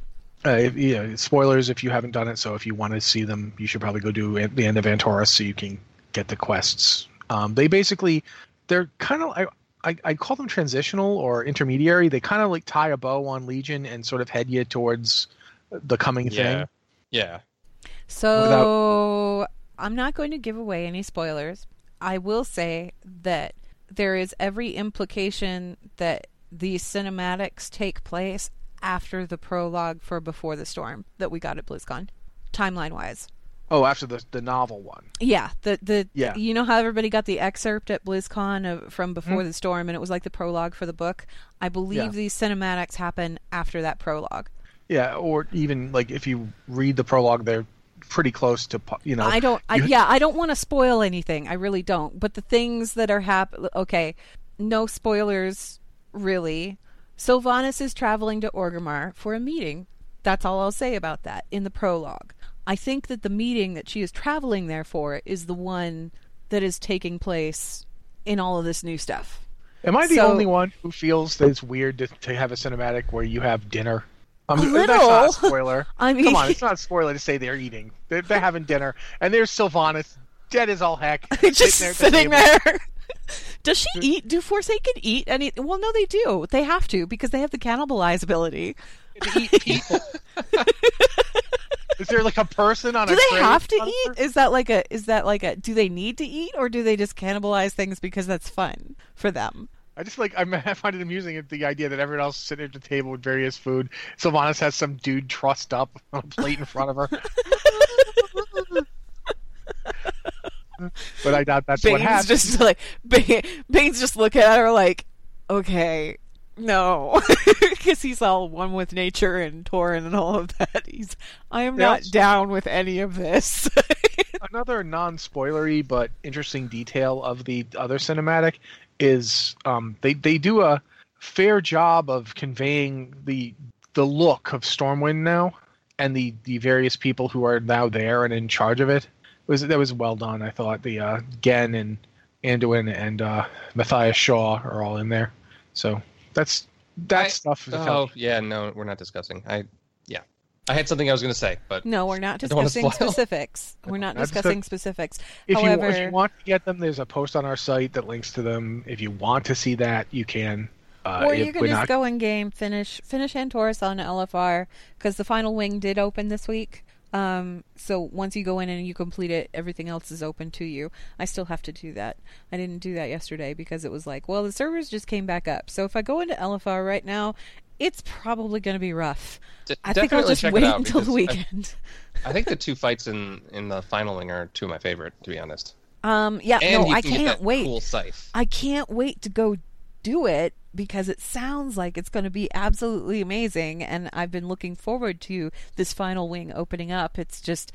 Uh, if, you know, spoilers if you haven't done it. So if you want to see them, you should probably go do at the end of Antorus so you can get the quests. Um, they basically, they're kind of I, I I call them transitional or intermediary. They kind of like tie a bow on Legion and sort of head you towards the coming Yeah. thing. Yeah. So I'm not going to give away any spoilers. I will say that there is every implication that these cinematics take place after the prologue for Before the Storm that we got at BlizzCon, timeline wise. Oh, after the the novel one. Yeah, the the Yeah. you know how everybody got the excerpt at BlizzCon of, from Before Mm. the Storm, and it was like the prologue for the book. I believe Yeah. these cinematics happen after that prologue. Yeah, or even like if you read the prologue, they're pretty close to you know. I don't. I, yeah, I don't want to spoil anything. I really don't. But the things that are hap Okay, no spoilers, really. Sylvanas is traveling to Orgrimmar for a meeting. That's all I'll say about that in the prologue. I think that the meeting that she is traveling there for is the one that is taking place in all of this new stuff. Am I the So- only one who feels that it's weird to, to have a cinematic where you have dinner? Um, A That's not little. a spoiler. I mean- come on, it's not a spoiler to say they're eating. They're, they're having dinner, and there's Sylvanas, dead as all heck, just sitting there. at the there. Does she eat? Do Forsaken eat any? Well, no, they do. They have to because they have the cannibalize ability. To eat people. Is there like a person on do a they have to in front of eat is that like a is that like a do they need to eat or do they just cannibalize things because that's fun for them I just like I'm, I find it amusing the idea that everyone else is sitting at the table with various food. Sylvanas has some dude trussed up on a plate in front of her. but I doubt that's what Baine's happened. just like Baine, Baine's just looking at her like okay no because he's all one with nature and Tauren and all of that he's i am They not down with any of this Another non-spoilery but interesting detail of the other cinematic is um, they they do a fair job of conveying the the look of Stormwind now and the the various people who are now there and in charge of it. it was that was well done. I thought the uh, Genn and Anduin and uh, Matthias Shaw are all in there. So that's that I- stuff. Oh yeah, no, we're not discussing. I yeah, I had something I was going to say, but no we're not I don't wanna discussing specifics we're not Not discuss- discussing specifics if you, however if you want to get them, there's a post on our site that links to them. If you want to see that, you can. Uh, or you can we're just not- go in game, finish finish Antorus on LFR because the final wing did open this week. Um, so once you go in and you complete it, everything else is open to you. I still have to do that. I didn't do that yesterday because it was like, well, the servers just came back up. So if I go into LFR right now, it's probably going to be rough. D- I think I'll just wait until the because I- weekend. I think the two fights in in the final wing are two of my favorite, to be honest. Um, yeah, And no, I can't wait. Cool. I can't wait to go do it because it sounds like it's going to be absolutely amazing and I've been looking forward to this final wing opening up. It's just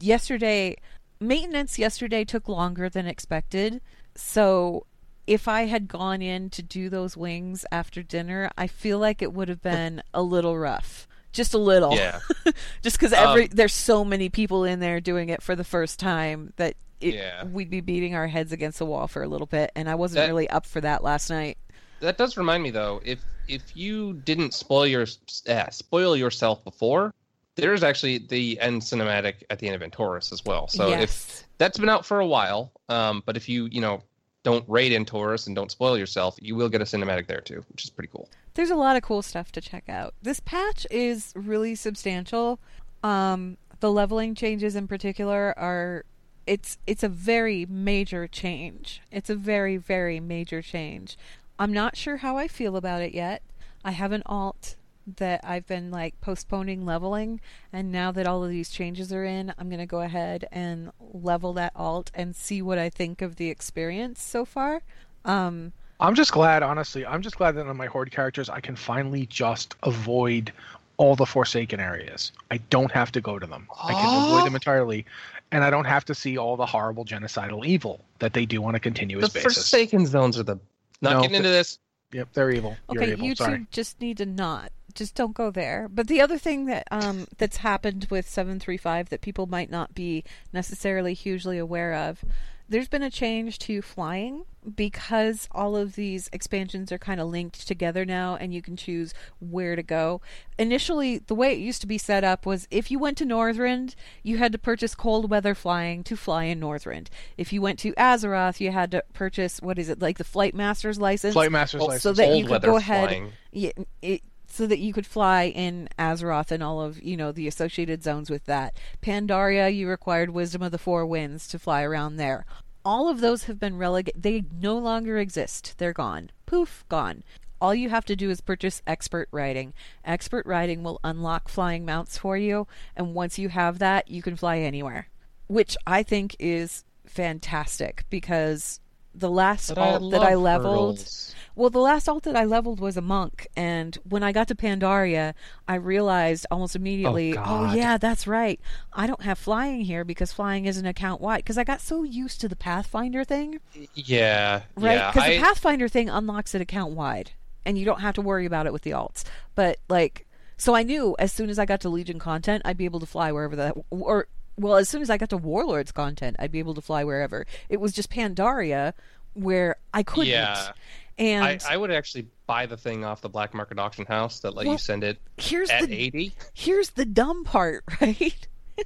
yesterday maintenance yesterday took longer than expected. So if I had gone in to do those wings after dinner, I feel like it would have been a little rough. Just a little. Yeah. just because every Um, there's so many people in there doing it for the first time that it, Yeah. we'd be beating our heads against the wall for a little bit, and I wasn't That- really up for that last night. That does remind me though, if if you didn't spoil your uh, spoil yourself before, there's actually the end cinematic at the end of Antorus as well. So if that's been out for a while, um, but if you you know don't raid Antorus and don't spoil yourself, you will get a cinematic there too, which is pretty cool. There's a lot of cool stuff to check out. This patch is really substantial. Um, the leveling changes in particular are it's it's a very major change. It's a very very major change. I'm not sure how I feel about it yet. I have an alt that I've been like postponing leveling and now that all of these changes are in, I'm going to go ahead and level that alt and see what I think of the experience so far. Um I'm just glad, honestly. I'm just glad that on my horde characters, I can finally just avoid all the Forsaken areas. I don't have to go to them. I can avoid them entirely, and I don't have to see all the horrible genocidal evil that they do on a continuous The basis. Forsaken zones are the. Not No, getting into this. Yep, they're evil. You're Okay, evil. you Sorry. two just need to not. Just don't go there. But the other thing that um that's happened with 735 that people might not be necessarily hugely aware of, there's been a change to flying because all of these expansions are kind of linked together now and you can choose where to go. Initially, the way it used to be set up was if you went to Northrend, you had to purchase cold weather flying to fly in Northrend. If you went to Azeroth, you had to purchase what is it, like the Flight Master's license? Flight Master's Well, license. so that you could go ahead yeah, it, so that you could fly in Azeroth and all of you know the associated zones with that. Pandaria, you required Wisdom of the Four Winds to fly around there. All of those have been relegated. They no longer exist. They're gone. Poof, gone. All you have to do is purchase expert riding. Expert riding will unlock flying mounts for you, and once you have that, you can fly anywhere, which I think is fantastic because the last But I alt that I leveled. hurdles. Well, the last alt that I leveled was a monk, and when I got to Pandaria, I realized almost oh, immediately, oh, God. yeah, that's right. I don't have flying here because flying isn't account wide. Because I got so used to the Pathfinder thing, Yeah. right? Because I, the Pathfinder thing unlocks it account wide, and you don't have to worry about it with the alts. But like, so I knew as soon as I got to Legion content, I'd be able to fly wherever that or. Well, as soon as I got to Warlords content, I'd be able to fly wherever. It was just Pandaria where I couldn't. Yeah. And I, I would actually buy the thing off the black market auction house that let Well, you send it here's at the 80. here's the dumb part, right?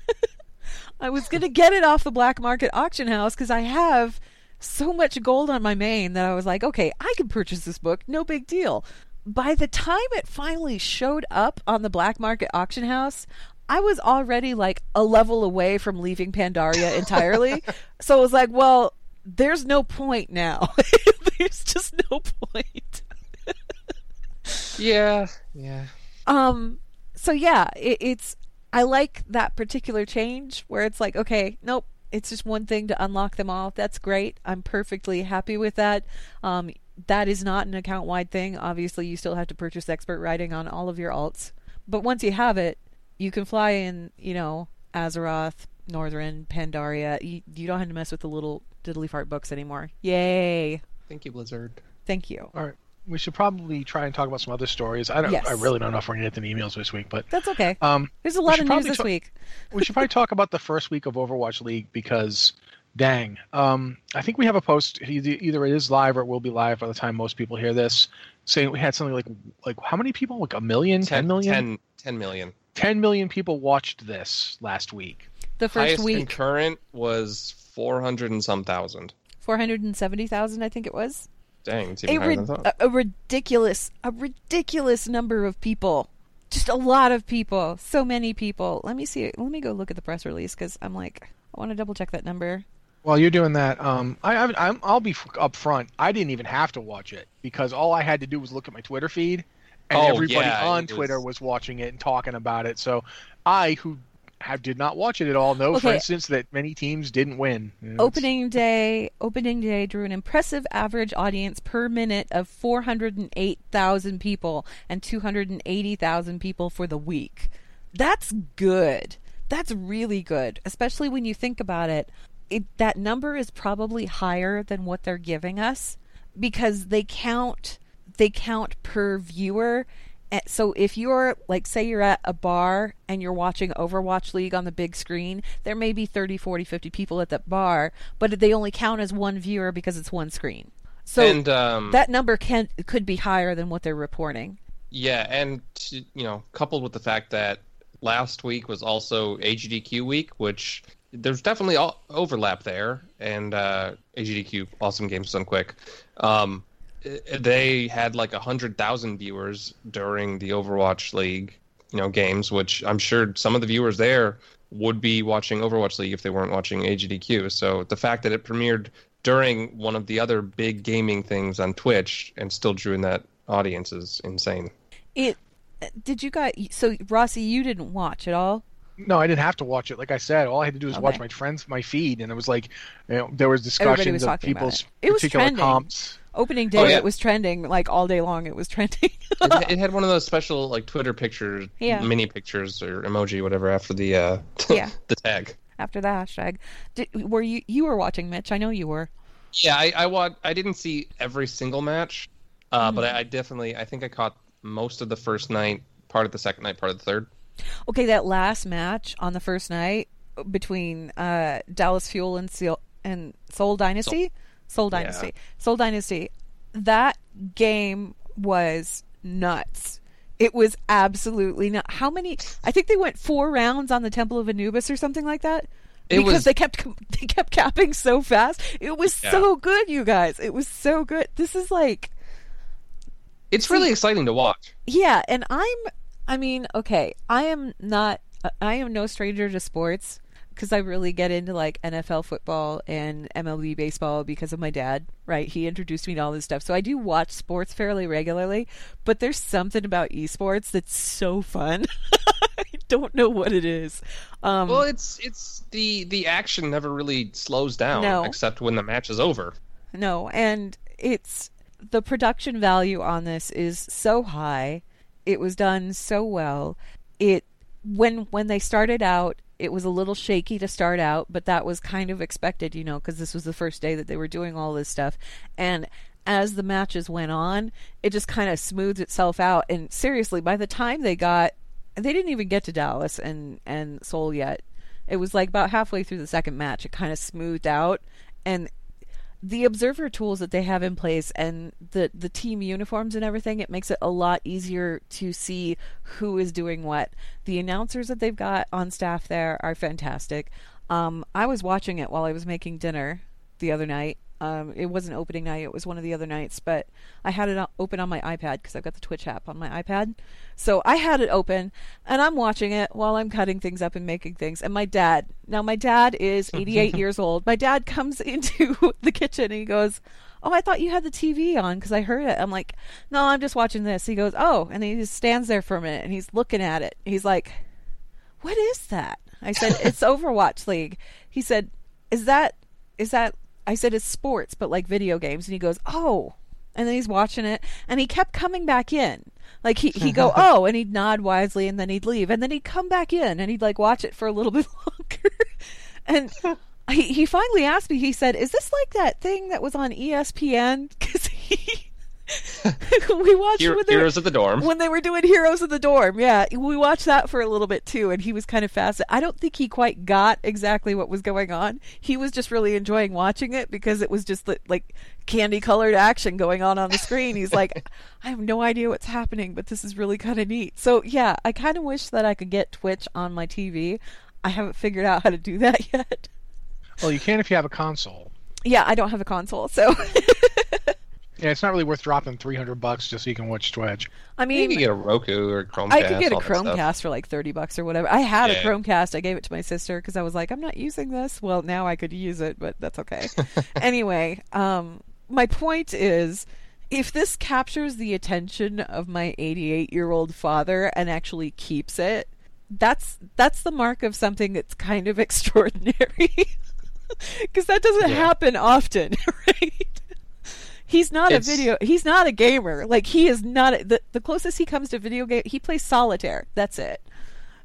I was going to get it off the black market auction house because I have so much gold on my main that I was like, okay, I can purchase this book, no big deal. By the time it finally showed up on the black market auction house, I was already like a level away from leaving Pandaria entirely. so I was like, well, there's no point now. there's just no point. Yeah. Yeah. Um. So yeah, it, it's I like that particular change where it's like, okay, nope, it's just one thing to unlock them all. That's great. I'm perfectly happy with that. Um, that is not an account wide thing. Obviously, you still have to purchase expert riding on all of your alts, but once you have it, you can fly in. You know, Azeroth, Northrend, Pandaria. You, you don't have to mess with the little diddly fart books anymore. Yay! Thank you, Blizzard. Thank you. All right. We should probably try and talk about some other stories. I don't. Yes. I really don't know if we're gonna get to the emails this week, but That's okay. um, There's a lot of news this ta- week. we should probably talk about the first week of Overwatch League because, dang, um, I think we have a post. Either, either it is live or it will be live by the time most people hear this, saying we had something like like how many people? Like a million, 10 million? 10, 10 million. 10 million people watched this last week. The first Highest week. concurrent was 400 and some thousand. 470,000, I think it was. Dang, it's A, even higher rid- than I thought. a, a ridiculous, a ridiculous number of people. Just a lot of people. So many people. Let me see. Let me go look at the press release because I'm like, I want to double check that number. While you're doing that, um, I, I, I'm, I'll be f- up front. I didn't even have to watch it because all I had to do was look at my Twitter feed, and Oh, everybody yeah, on Twitter was- was watching it and talking about it. So I, who have, did not watch it at all, know, for instance, that many teams didn't win. It's- Opening day, opening day drew an impressive average audience per minute of 408,000 people and 280,000 people for the week. That's good. That's really good, especially when you think about it. it that number is probably higher than what they're giving us because they count they count per viewer. So if you're like say you're at a bar and you're watching overwatch league on the big screen there may be 30 40 50 people at that bar but they only count as one viewer because it's one screen. So and um, that number can could be higher than what they're reporting. Yeah, and you know, coupled with the fact that last week was also AGDQ week, which there's definitely all overlap there, and uh, AGDQ, awesome games done quick. Um, they had like a hundred thousand viewers during the Overwatch League you know games, which I'm sure some of the viewers there would be watching Overwatch League if they weren't watching AGDQ. So the fact that it premiered during one of the other big gaming things on Twitch and still drew in that audience is insane. It did you guys? So Rossi, you didn't watch at all. No, I didn't have to watch it. Like I said, all I had to do was Okay. watch my friends, my feed, and it was like, you know, there was Everybody discussions was of people's it. It was particular trending. comps. Opening day, Oh, yeah. it was trending like all day long. It was trending. it, it had one of those special like Twitter pictures, Yeah. mini pictures or emoji, whatever, after the uh, Yeah. the tag. After the hashtag, Did, were you you were watching Mitch? I know you were. Yeah, I I, wa- I didn't see every single match, uh, but Mm-hmm. I, I definitely I think I caught most of the first night, part of the second night, part of the third. Okay, that last match on the first night between uh, Dallas Fuel and Seal and Seoul Dynasty, Seoul Yeah. Dynasty, Seoul Dynasty. That game was nuts. It was absolutely not. How many? I think they went four rounds on the Temple of Anubis or something like that. It because was- they kept they kept capping so fast. It was Yeah. so good, you guys. It was so good. This is like It's really exciting to watch. yeah, and I'm I mean, okay, I am not I am no stranger to sports because I really get into like NFL football and MLB baseball because of my dad, right? He introduced me to all this stuff. So I do watch sports fairly regularly, but there's something about esports that's so fun. I don't know what it is. Um Well, it's it's the the action never really slows down No. except when the match is over. No, and it's the production value on this is so high. It was done so well. It when when they started out, it was a little shaky to start out, but that was kind of expected, you know, because this was the first day that they were doing all this stuff. And as the matches went on, it just kind of smoothed itself out. And seriously, by the time they got, they didn't even get to Dallas and and Seoul yet. It was like about halfway through the second match, it kind of smoothed out, and the observer tools that they have in place and the the team uniforms and everything it makes it a lot easier to see who is doing what. The announcers that they've got on staff there are fantastic. Um, i was watching it while i was making dinner the other night um, it wasn't opening night. It was one of the other nights but i had it open on my ipad because i've got the twitch app on my ipad. So i had it open and i'm watching it while i'm cutting things up and making things. And my dad now my dad is 88 years old. My dad comes into the kitchen and he goes oh i thought you had the tv on because i heard it. I'm like no i'm just watching this. He goes oh and he just stands there for a minute and he's looking at it. He's like what is that? I said, it's Overwatch League. He said, is that, is that, I said, it's sports, but like video games. And he goes, oh. And then he's watching it and he kept coming back in. Like he, he'd go, oh, and he'd nod wisely and then he'd leave. And then he'd come back in and he'd like watch it for a little bit longer. and he, he finally asked me, he said, is this like that thing that was on ESPN? Because he, we watched Hero- when they were- Heroes of the Dorm. when they were doing Heroes of the Dorm. Yeah, we watched that for a little bit too, and he was kind of fascinated. I don't think he quite got exactly what was going on. He was just really enjoying watching it because it was just li- like candy colored action going on on the screen. He's like, I have no idea what's happening, but this is really kind of neat. So yeah, I kind of wish that I could get Twitch on my TV. I haven't figured out how to do that yet. Well, you can if you have a console. Yeah, I don't have a console, so Yeah, it's not really worth dropping three hundred bucks just so you can watch Twitch. I You mean, could get a Roku or Chromecast. I could get a all that. Chromecast for like 30 bucks or whatever. I had a Yeah. Chromecast. I gave it to my sister because I was like, I'm not using this. Well, now I could use it, but that's okay. anyway, um, my point is if this captures the attention of my 88 year old father and actually keeps it, that's that's the mark of something that's kind of extraordinary. Because that doesn't Yeah. happen often, right? He's not It's- a video. He's not a gamer. Like he is not a, the the closest he comes to video game. He plays solitaire. That's it.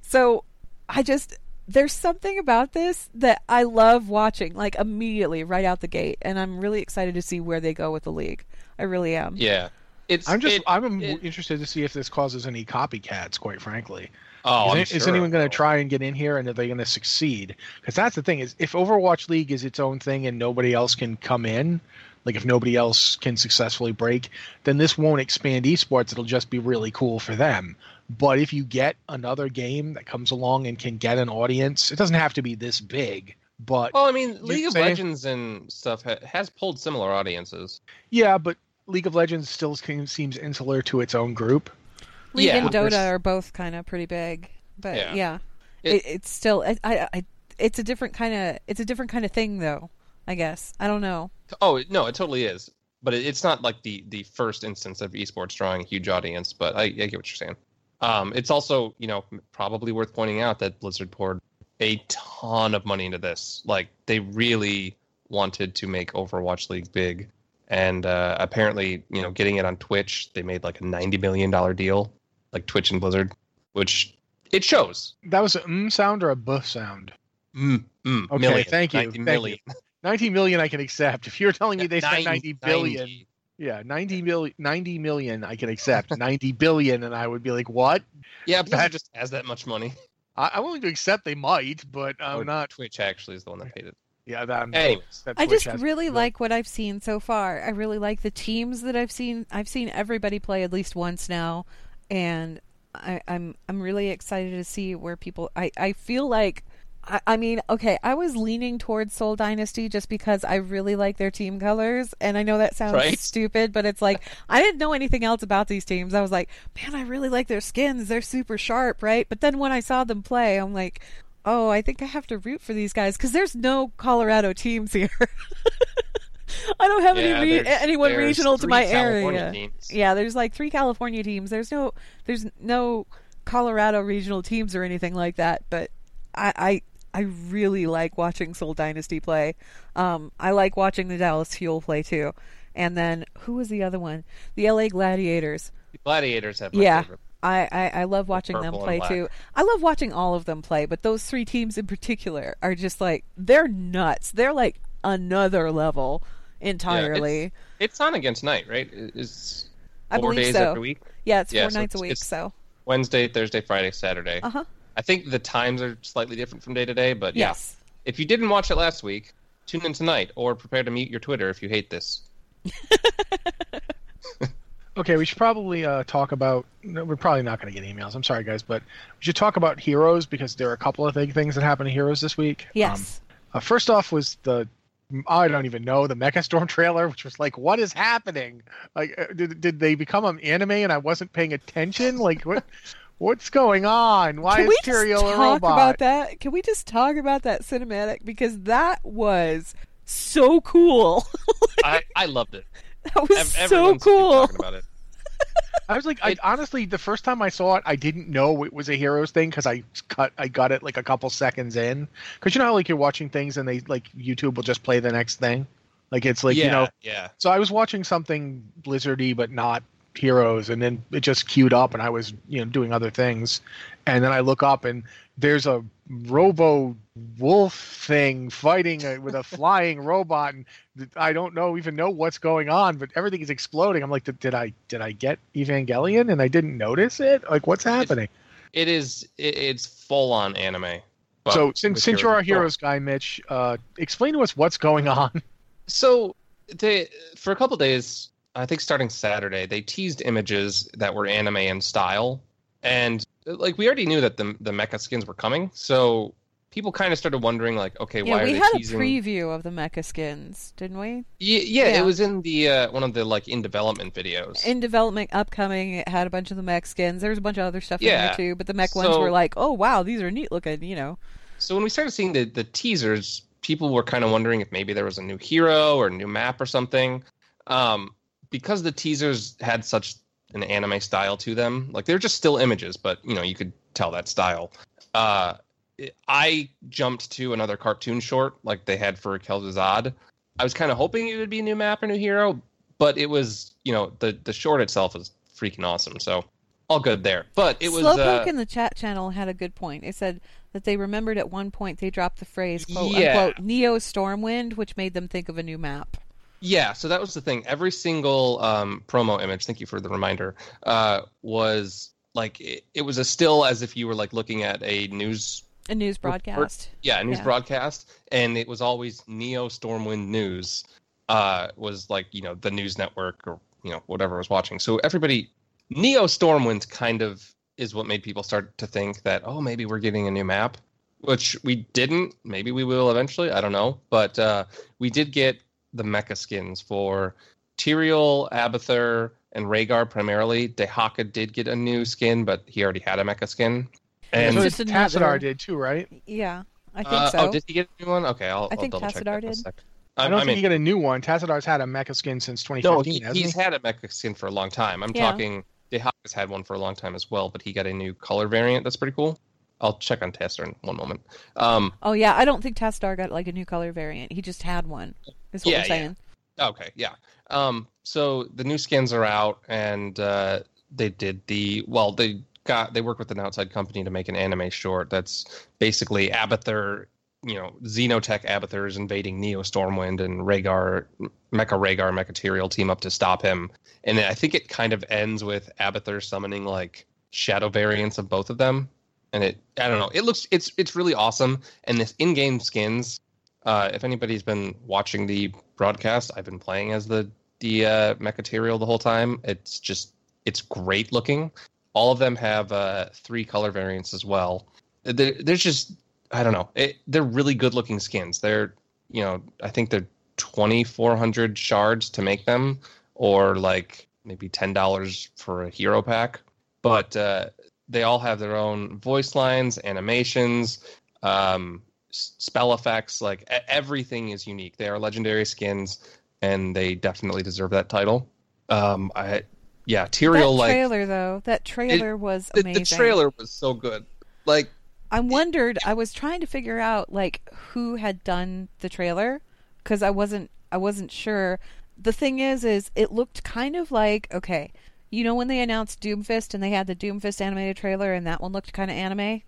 So I just there's something about this that I love watching like immediately right out the gate, and I'm really excited to see where they go with the league. I really am. Yeah, it's. I'm just it- I'm it- interested to see if this causes any copycats. Quite frankly, oh, is, I'm is sure anyone going to try and get in here, and are they going to succeed? Because that's the thing is, if Overwatch League is its own thing and nobody else can come in, like if nobody else can successfully break, then this won't expand esports. It'll just be really cool for them. But if you get another game that comes along and can get an audience, it doesn't have to be this big. But Well, I mean, League of say? Legends and stuff ha- has pulled similar audiences. yeah, but League of Legends still seems seems insular to its own group. League Yeah, and Dota are both kind of pretty big, but Yeah. yeah, It- it, it's still I, I, I it's a different kind of it's a different kind of thing though. I guess I don't know. Oh no, it totally is. But it, it's not like the the first instance of esports drawing a huge audience. But I, I get what you're saying. Um, it's also you know probably worth pointing out that Blizzard poured a ton of money into this. Like they really wanted to make Overwatch League big, and uh, apparently you know getting it on Twitch, they made like a ninety million dollar deal, like Twitch and Blizzard, which it shows. That was a mm sound or a buff sound? Mm, mm, Okay, million, thank you, 90 thank million. 90 million I can accept. If you're telling me they spent 90 90 billion, 90. yeah, 90 million, 90 million I can accept. 90 billion, and I would be like, what? Yeah, Blizzard That- just has that much money. I, I'm willing to accept they might, but I'm Oh, not. Twitch actually is the one that paid it. Yeah, that. I'm- Anyways, that I just really no. like what I've seen so far. I really like the teams that I've seen. I've seen everybody play at least once now, and I, I'm I'm really excited to see where people. I I feel like. I, I mean, okay, I was leaning towards Seoul Dynasty just because I really like their team colors, and I know that sounds Right. stupid, but it's like I didn't know anything else about these teams. I was like, man, I really like their skins; they're super sharp, right? But then when I saw them play, I'm like, oh, I think I have to root for these guys because there's no Colorado teams here. I don't have Yeah, any re- there's- anyone there's regional to my California area. teams. Yeah, there's like three California teams. There's no there's no Colorado regional teams or anything like that. But I I, I really like watching Seoul Dynasty play. Um, I like watching the Dallas Fuel play too. And then who was the other one? The LA Gladiators. the Gladiators have my Yeah. favorite. I, I, I love watching them play too. I love watching all of them play, but those three teams in particular are just like they're nuts. They're like another level entirely. It's on against night, right? It- It's I four believe days so. every week. Yeah, it's Yeah, four so nights a week. it's- So Wednesday, Thursday, Friday, Saturday. uh huh. I think the times are slightly different from day to day, but Yes. yeah. If you didn't watch it last week, tune in tonight or prepare to mute your Twitter if you hate this. Okay, we should probably uh, talk about. No, we're probably not going to get emails. I'm sorry, guys, but we should talk about Heroes because there are a couple of big things that happened to Heroes this week. Yes. Um, uh, first off was the I don't even know the Mecha Storm trailer, which was like, what is happening? Like, uh, did did they become an anime and I wasn't paying attention? Like, what what's going on? Why Can is we just Tyrael a talk robot? about that? Can we just talk about that cinematic because that was so cool. I, I loved it. that was Ev- so everyone keeps cool. talking about it. I was like, I, honestly, the first time I saw it, I didn't know it was a Heroes thing because I cut, I got it like a couple seconds in. Because you know how like you're watching things and they like YouTube will just play the next thing, like it's like yeah, you know. yeah. So I was watching something Blizzardy, but not Heroes, and then it just queued up, and I was you know doing other things, and then I look up and there's a Robo Wolf thing fighting a, with a flying robot, and I don't know even know what's going on, but everything is exploding. I'm like, did, did I did I get Evangelion and I didn't notice it? Like, what's happening? It is. It, it's full on anime. so since since you're Heroes our. Heroes guy, Mitch, uh, explain to us what's going on. So they for a couple days, I think starting Saturday, they teased images that were anime in style, and like we already knew that the the mecha skins were coming, so people kind of started wondering like, okay, Yeah, why are we had teasing? a preview of the mecha skins, didn't we? yeah, yeah, Yeah. it was in the uh, one of the like in development videos. In development, upcoming, it had a bunch of the mech skins. There was a bunch of other stuff in there too, but the mech ones were like, oh wow, these are neat looking, you know. So when we started seeing the the teasers, people were kind of wondering if maybe there was a new hero or a new map or something. Um, because the teasers had such an anime style to them, like they're just still images, but you know you could tell that style. Uh, I jumped to another cartoon short like they had for Kel'Thuzad. I was kind of hoping it would be a new map or new hero, but it was you know the the short itself is freaking awesome. So all good there. But it was Slowpoke uh, in the chat channel had a good point. It said that they remembered at one point they dropped the phrase quote Yeah. unquote Neo Stormwind, which made them think of a new map. Yeah, so that was the thing. Every single um, promo image, thank you for the reminder, uh, was like it, it was a still as if you were like looking at a news, A news broadcast. yeah, a news Yeah. broadcast, and it was always Neo Stormwind News, uh, was like you know the news network or you know whatever was watching. So everybody, Neo Stormwind kind of is what made people start to think that oh maybe we're getting a new map, which we didn't. Maybe we will eventually. I don't know, but uh, we did get the mecha skins for Tyrael, Abathur, and Rehgar primarily. Dehaka did get a new skin, but he already had a mecha skin. And so Tassadar another- did too, right? Yeah, I think uh, so. oh, did he get a new one? Okay, I'll, I I'll think double check Tassadar that in a did. sec. I I, don't I think mean, he got a new one. Tassadar's had a mecha skin since no, 2015, he, hasn't he's he? had a mecha skin for a long time. I'm Yeah. talking. Dehaka's had one for a long time as well, but he got a new color variant. That's pretty cool. I'll check on Tassadar in one moment. Um, Oh yeah, I don't think Tassadar got like a new color variant. He just had one. Is what Yeah, we're yeah. saying. Okay, yeah. Um, so the new skins are out, and uh, they did the well. They got they worked with an outside company to make an anime short that's basically Abathur, you know, Xenotech Abathur is invading Neo Stormwind, and Rehgar, Mecha Rehgar, Mechaterial team up to stop him. And I think it kind of ends with Abathur summoning like shadow variants of both of them. And it, I don't know, it looks it's it's really awesome. And this in-game skins uh, if anybody's been watching the broadcast, I've been playing as the the uh, Mecha Tyrael the whole time. It's just it's great looking. All of them have uh, three color variants as well. There, there's just I don't know. It, they're really good looking skins. They're you know I think they're twenty four hundred shards to make them, or like maybe ten dollars for a hero pack. But uh, they all have their own voice lines, animations, um, spell effects. Like everything is unique. They are legendary skins, and they definitely deserve that title. Um, I yeah, Tyrael that like trailer though, that trailer was the, amazing. the trailer was so good. Like I wondered. I was trying to figure out like who had done the trailer because I wasn't. I wasn't sure. The thing is, is it looked kind of like okay. You know when they announced Doomfist and they had the Doomfist animated trailer and that one looked kind of anime.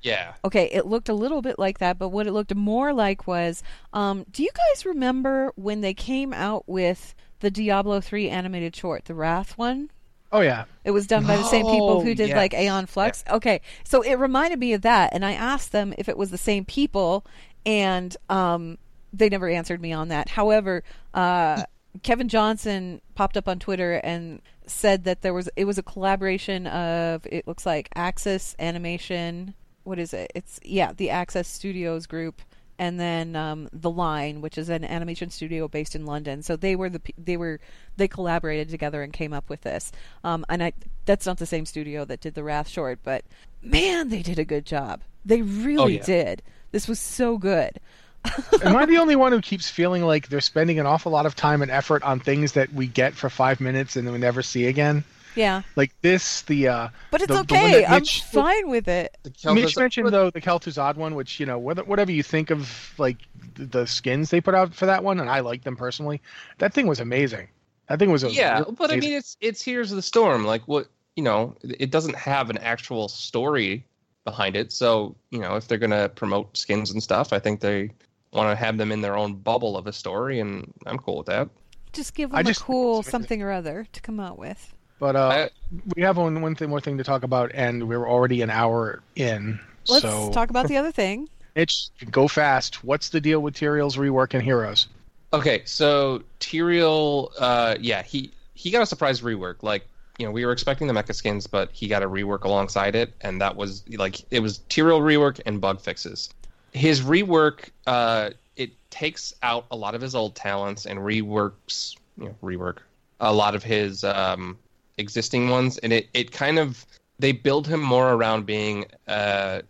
yeah, Okay, it looked a little bit like that, but what it looked more like was, um, do you guys remember when they came out with the Diablo 3 animated short, the Wrath one? Oh yeah. It was done by the same people who Oh, did like. Aeon Flux. Okay, so it reminded me of that, and I asked them if it was the same people, and um, they never answered me on that. However, uh, Kevin Johnson popped up on Twitter and said that there was it was a collaboration of it looks like Axis Animation. What is it? It's yeah, the Axis Studios group. And then um, the Line, which is an animation studio based in London, so they were the they were they collaborated together and came up with this. Um, and I that's not the same studio that did the Wrath short, but man, they did a good job. They really yeah. did. This was so good. Am I the only one who keeps feeling like they're spending an awful lot of time and effort on things that we get for five minutes and then we never see again? Yeah, Like this, the uh, but it's the- the one okay. I'm fine with it. the Mitch mentioned though the Kel'Thuzad one, which you know whether, whatever you think of like the, the skins they put out for that one, and I like them personally. That thing was amazing. That thing was a yeah, really but I mean, it's it's Here's the Storm. Like what you know, it doesn't have an actual story behind it. So you know, if they're gonna promote skins and stuff, I think they want to have them in their own bubble of a story, and I'm cool with that. Just give I them just a cool something or other to come out with. But uh, I- we have one one thing more thing to talk about, and we're already an hour in. Let's so talk about the other thing. Mitch, go fast. What's the deal with Tyrael's rework in Heroes? Okay, so Tyrael, uh, yeah, he he got a surprise rework. Like, you know, we were expecting the mecha skins, but he got a rework alongside it, and that was like it was Tyrael rework and bug fixes. His rework, uh, it takes out a lot of his old talents and reworks, you know, rework a lot of his um, existing ones, and it it kind of they build him more around being uh,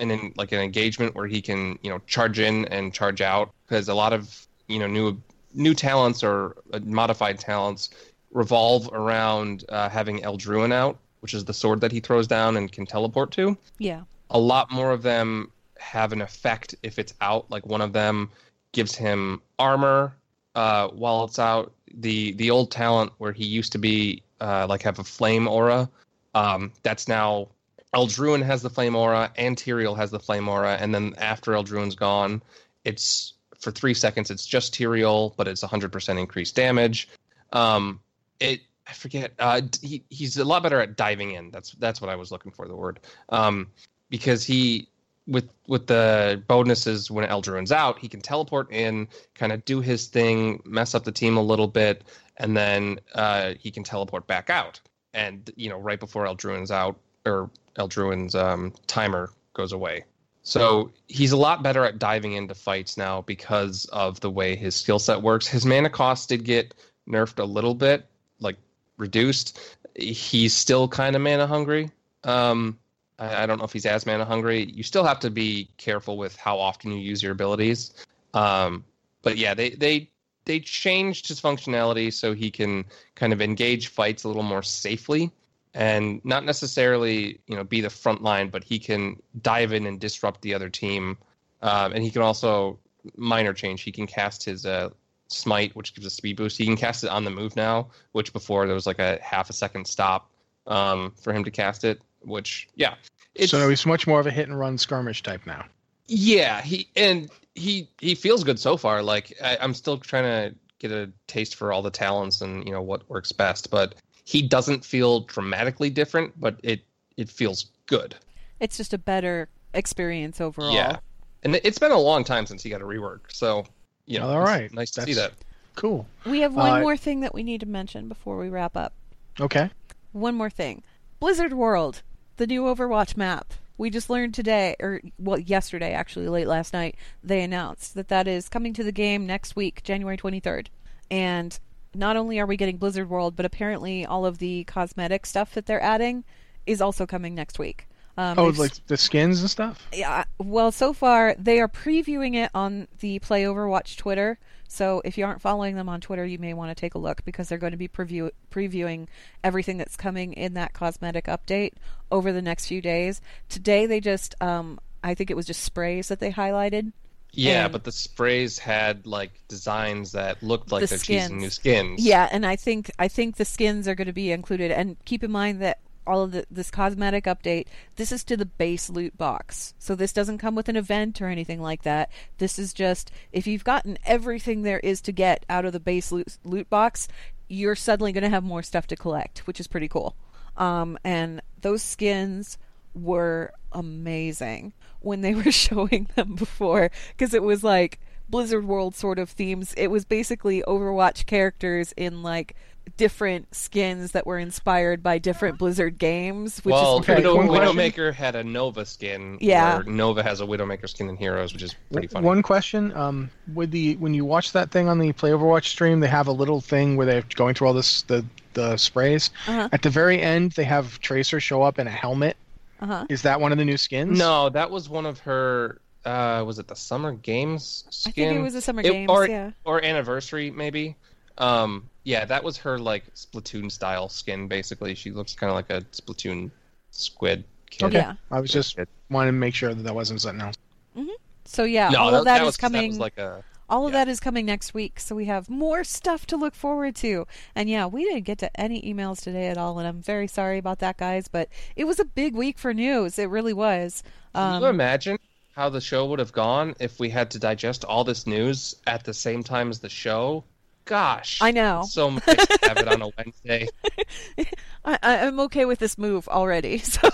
an in, like an engagement where he can you know charge in and charge out because a lot of you know new new talents or uh, modified talents revolve around uh, having Eldruin out, which is the sword that he throws down and can teleport to. Yeah. A lot more of them have an effect if it's out. Like one of them gives him armor uh, while it's out. The the old talent where he used to be uh, like have a flame aura, um, that's now Eldruin has the flame aura and Tyrael has the flame aura, and then after Eldruin's gone, it's for three seconds it's just Tyrael, but it's 100% increased damage. Um, it I forget. Uh, he, he's a lot better at diving in. That's that's what I was looking for the word. Um, because he with with the bonuses when Eldruin's out, he can teleport in, kind of do his thing, mess up the team a little bit, and then uh, he can teleport back out. And you know, right before Eldruin's out or Eldruin's um, timer goes away. So he's a lot better at diving into fights now because of the way his skill set works. His mana cost did get nerfed a little bit, like reduced. He's still kind of mana hungry. Um, I, I don't know if he's as mana hungry. You still have to be careful with how often you use your abilities. Um, but yeah, they they they changed his functionality so he can kind of engage fights a little more safely and not necessarily you know be the front line, but he can dive in and disrupt the other team. Um, and he can also minor change. He can cast his uh, smite, which gives a speed boost. He can cast it on the move now, which before there was like a half a second stop um, for him to cast it. Which yeah, it's, so he's much more of a hit and run skirmish type now. yeah. He and he he feels good so far. Like I, I'm still trying to get a taste for all the talents and you know what works best, but he doesn't feel dramatically different, but it it feels good. It's just a better experience overall. Yeah, and it- it's been a long time since he got a rework, so you know, all right, nice to see that. Cool. We have one Uh, more thing that we need to mention before we wrap up. Okay. One more thing. Blizzard World, the new Overwatch map. We just learned today, or well, yesterday actually, late last night, they announced that that is coming to the game next week, January 23rd. And not only are we getting Blizzard World, but apparently all of the cosmetic stuff that they're adding is also coming next week. Um, Oh, like the skins and stuff. yeah, well, so far they are previewing it on the Play Overwatch Twitter. So if you aren't following them on Twitter, you may want to take a look because they're going to be preview- previewing everything that's coming in that cosmetic update over the next few days. Today they just, um, I think it was just sprays that they highlighted. Yeah, And- but the sprays had like designs that looked like The they're skins. new skins. Yeah, and I think I think the skins are going to be included. And keep in mind that all of the, this cosmetic update, this is to the base loot box. So this doesn't come with an event or anything like that. This is just if you've gotten everything there is to get out of the base loot, loot box, you're suddenly going to have more stuff to collect, which is pretty cool. Um, and those skins were amazing when they were showing them before because it was like Blizzard World sort of themes. It was basically Overwatch characters in like different skins that were inspired by different Blizzard games, which well, is pretty Widow, cool. Widowmaker had a Nova skin. Yeah. where Nova has a Widowmaker skin in Heroes, which is pretty funny. One question: um, with the when you watch that thing on the Play Overwatch stream, they have a little thing where they're going through all this the the sprays. Uh-huh. At the very end, they have Tracer show up in a helmet. Uh-huh. Is that one of the new skins? No, that was one of her. Uh, was it the Summer Games skin? I think it was a Summer It- Games, or, yeah. or anniversary maybe. Um, yeah, that was her like Splatoon style skin. Basically, she looks kind of like a Splatoon squid kid. Okay. Yeah. I was just wanting to make sure that that wasn't something else. So yeah, No, all that, of that that is was, that coming. was like a. all of yeah. that is coming next week, so we have more stuff to look forward to. And yeah, we didn't get to any emails today at all, and I'm very sorry about that, guys. But it was a big week for news. It really was. Can Um, you imagine how the show would have gone if we had to digest all this news at the same time as the show? Gosh, I know. So nice to have it on a Wednesday. I, I- I'm okay with this move already. So,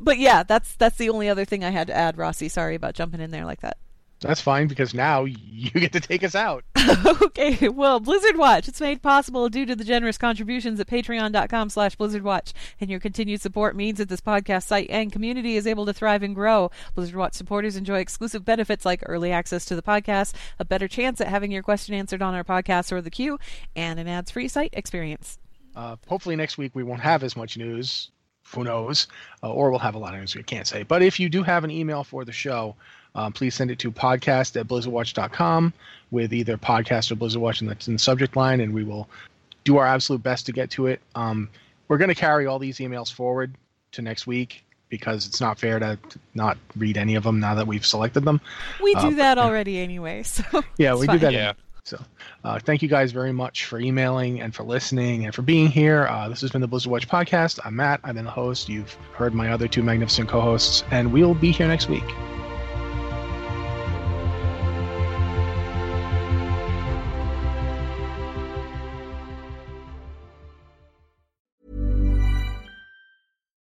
but yeah, that's that's the only other thing I had to add, Rossi. Sorry about jumping in there like that. That's fine because now you get to take us out. okay, well, Blizzard Watch. It's made possible due to the generous contributions at patreon.com slash blizzardwatch. And your continued support means that this podcast site and community is able to thrive and grow. Blizzard Watch supporters enjoy exclusive benefits like early access to the podcast, a better chance at having your question answered on our podcast or the queue, and an ads-free site experience. Uh, hopefully next week we won't have as much news. Who knows? Uh, or we'll have a lot of news. We can't say. But if you do have an email for the show, um, please send it to podcast at blizzardwatch.com with either podcast or Blizzard Watch in the, in the subject line, and we will do our absolute best to get to it. Um, we're going to carry all these emails forward to next week because it's not fair to, to not read any of them now that we've selected them. We Uh, do but, that yeah. already anyway, so Yeah, we fine. do that. Yeah. So, uh, thank you guys very much for emailing and for listening and for being here. Uh, this has been the Blizzard Watch podcast. I'm Matt. I've been the host. You've heard my other two magnificent co-hosts, and we'll be here next week.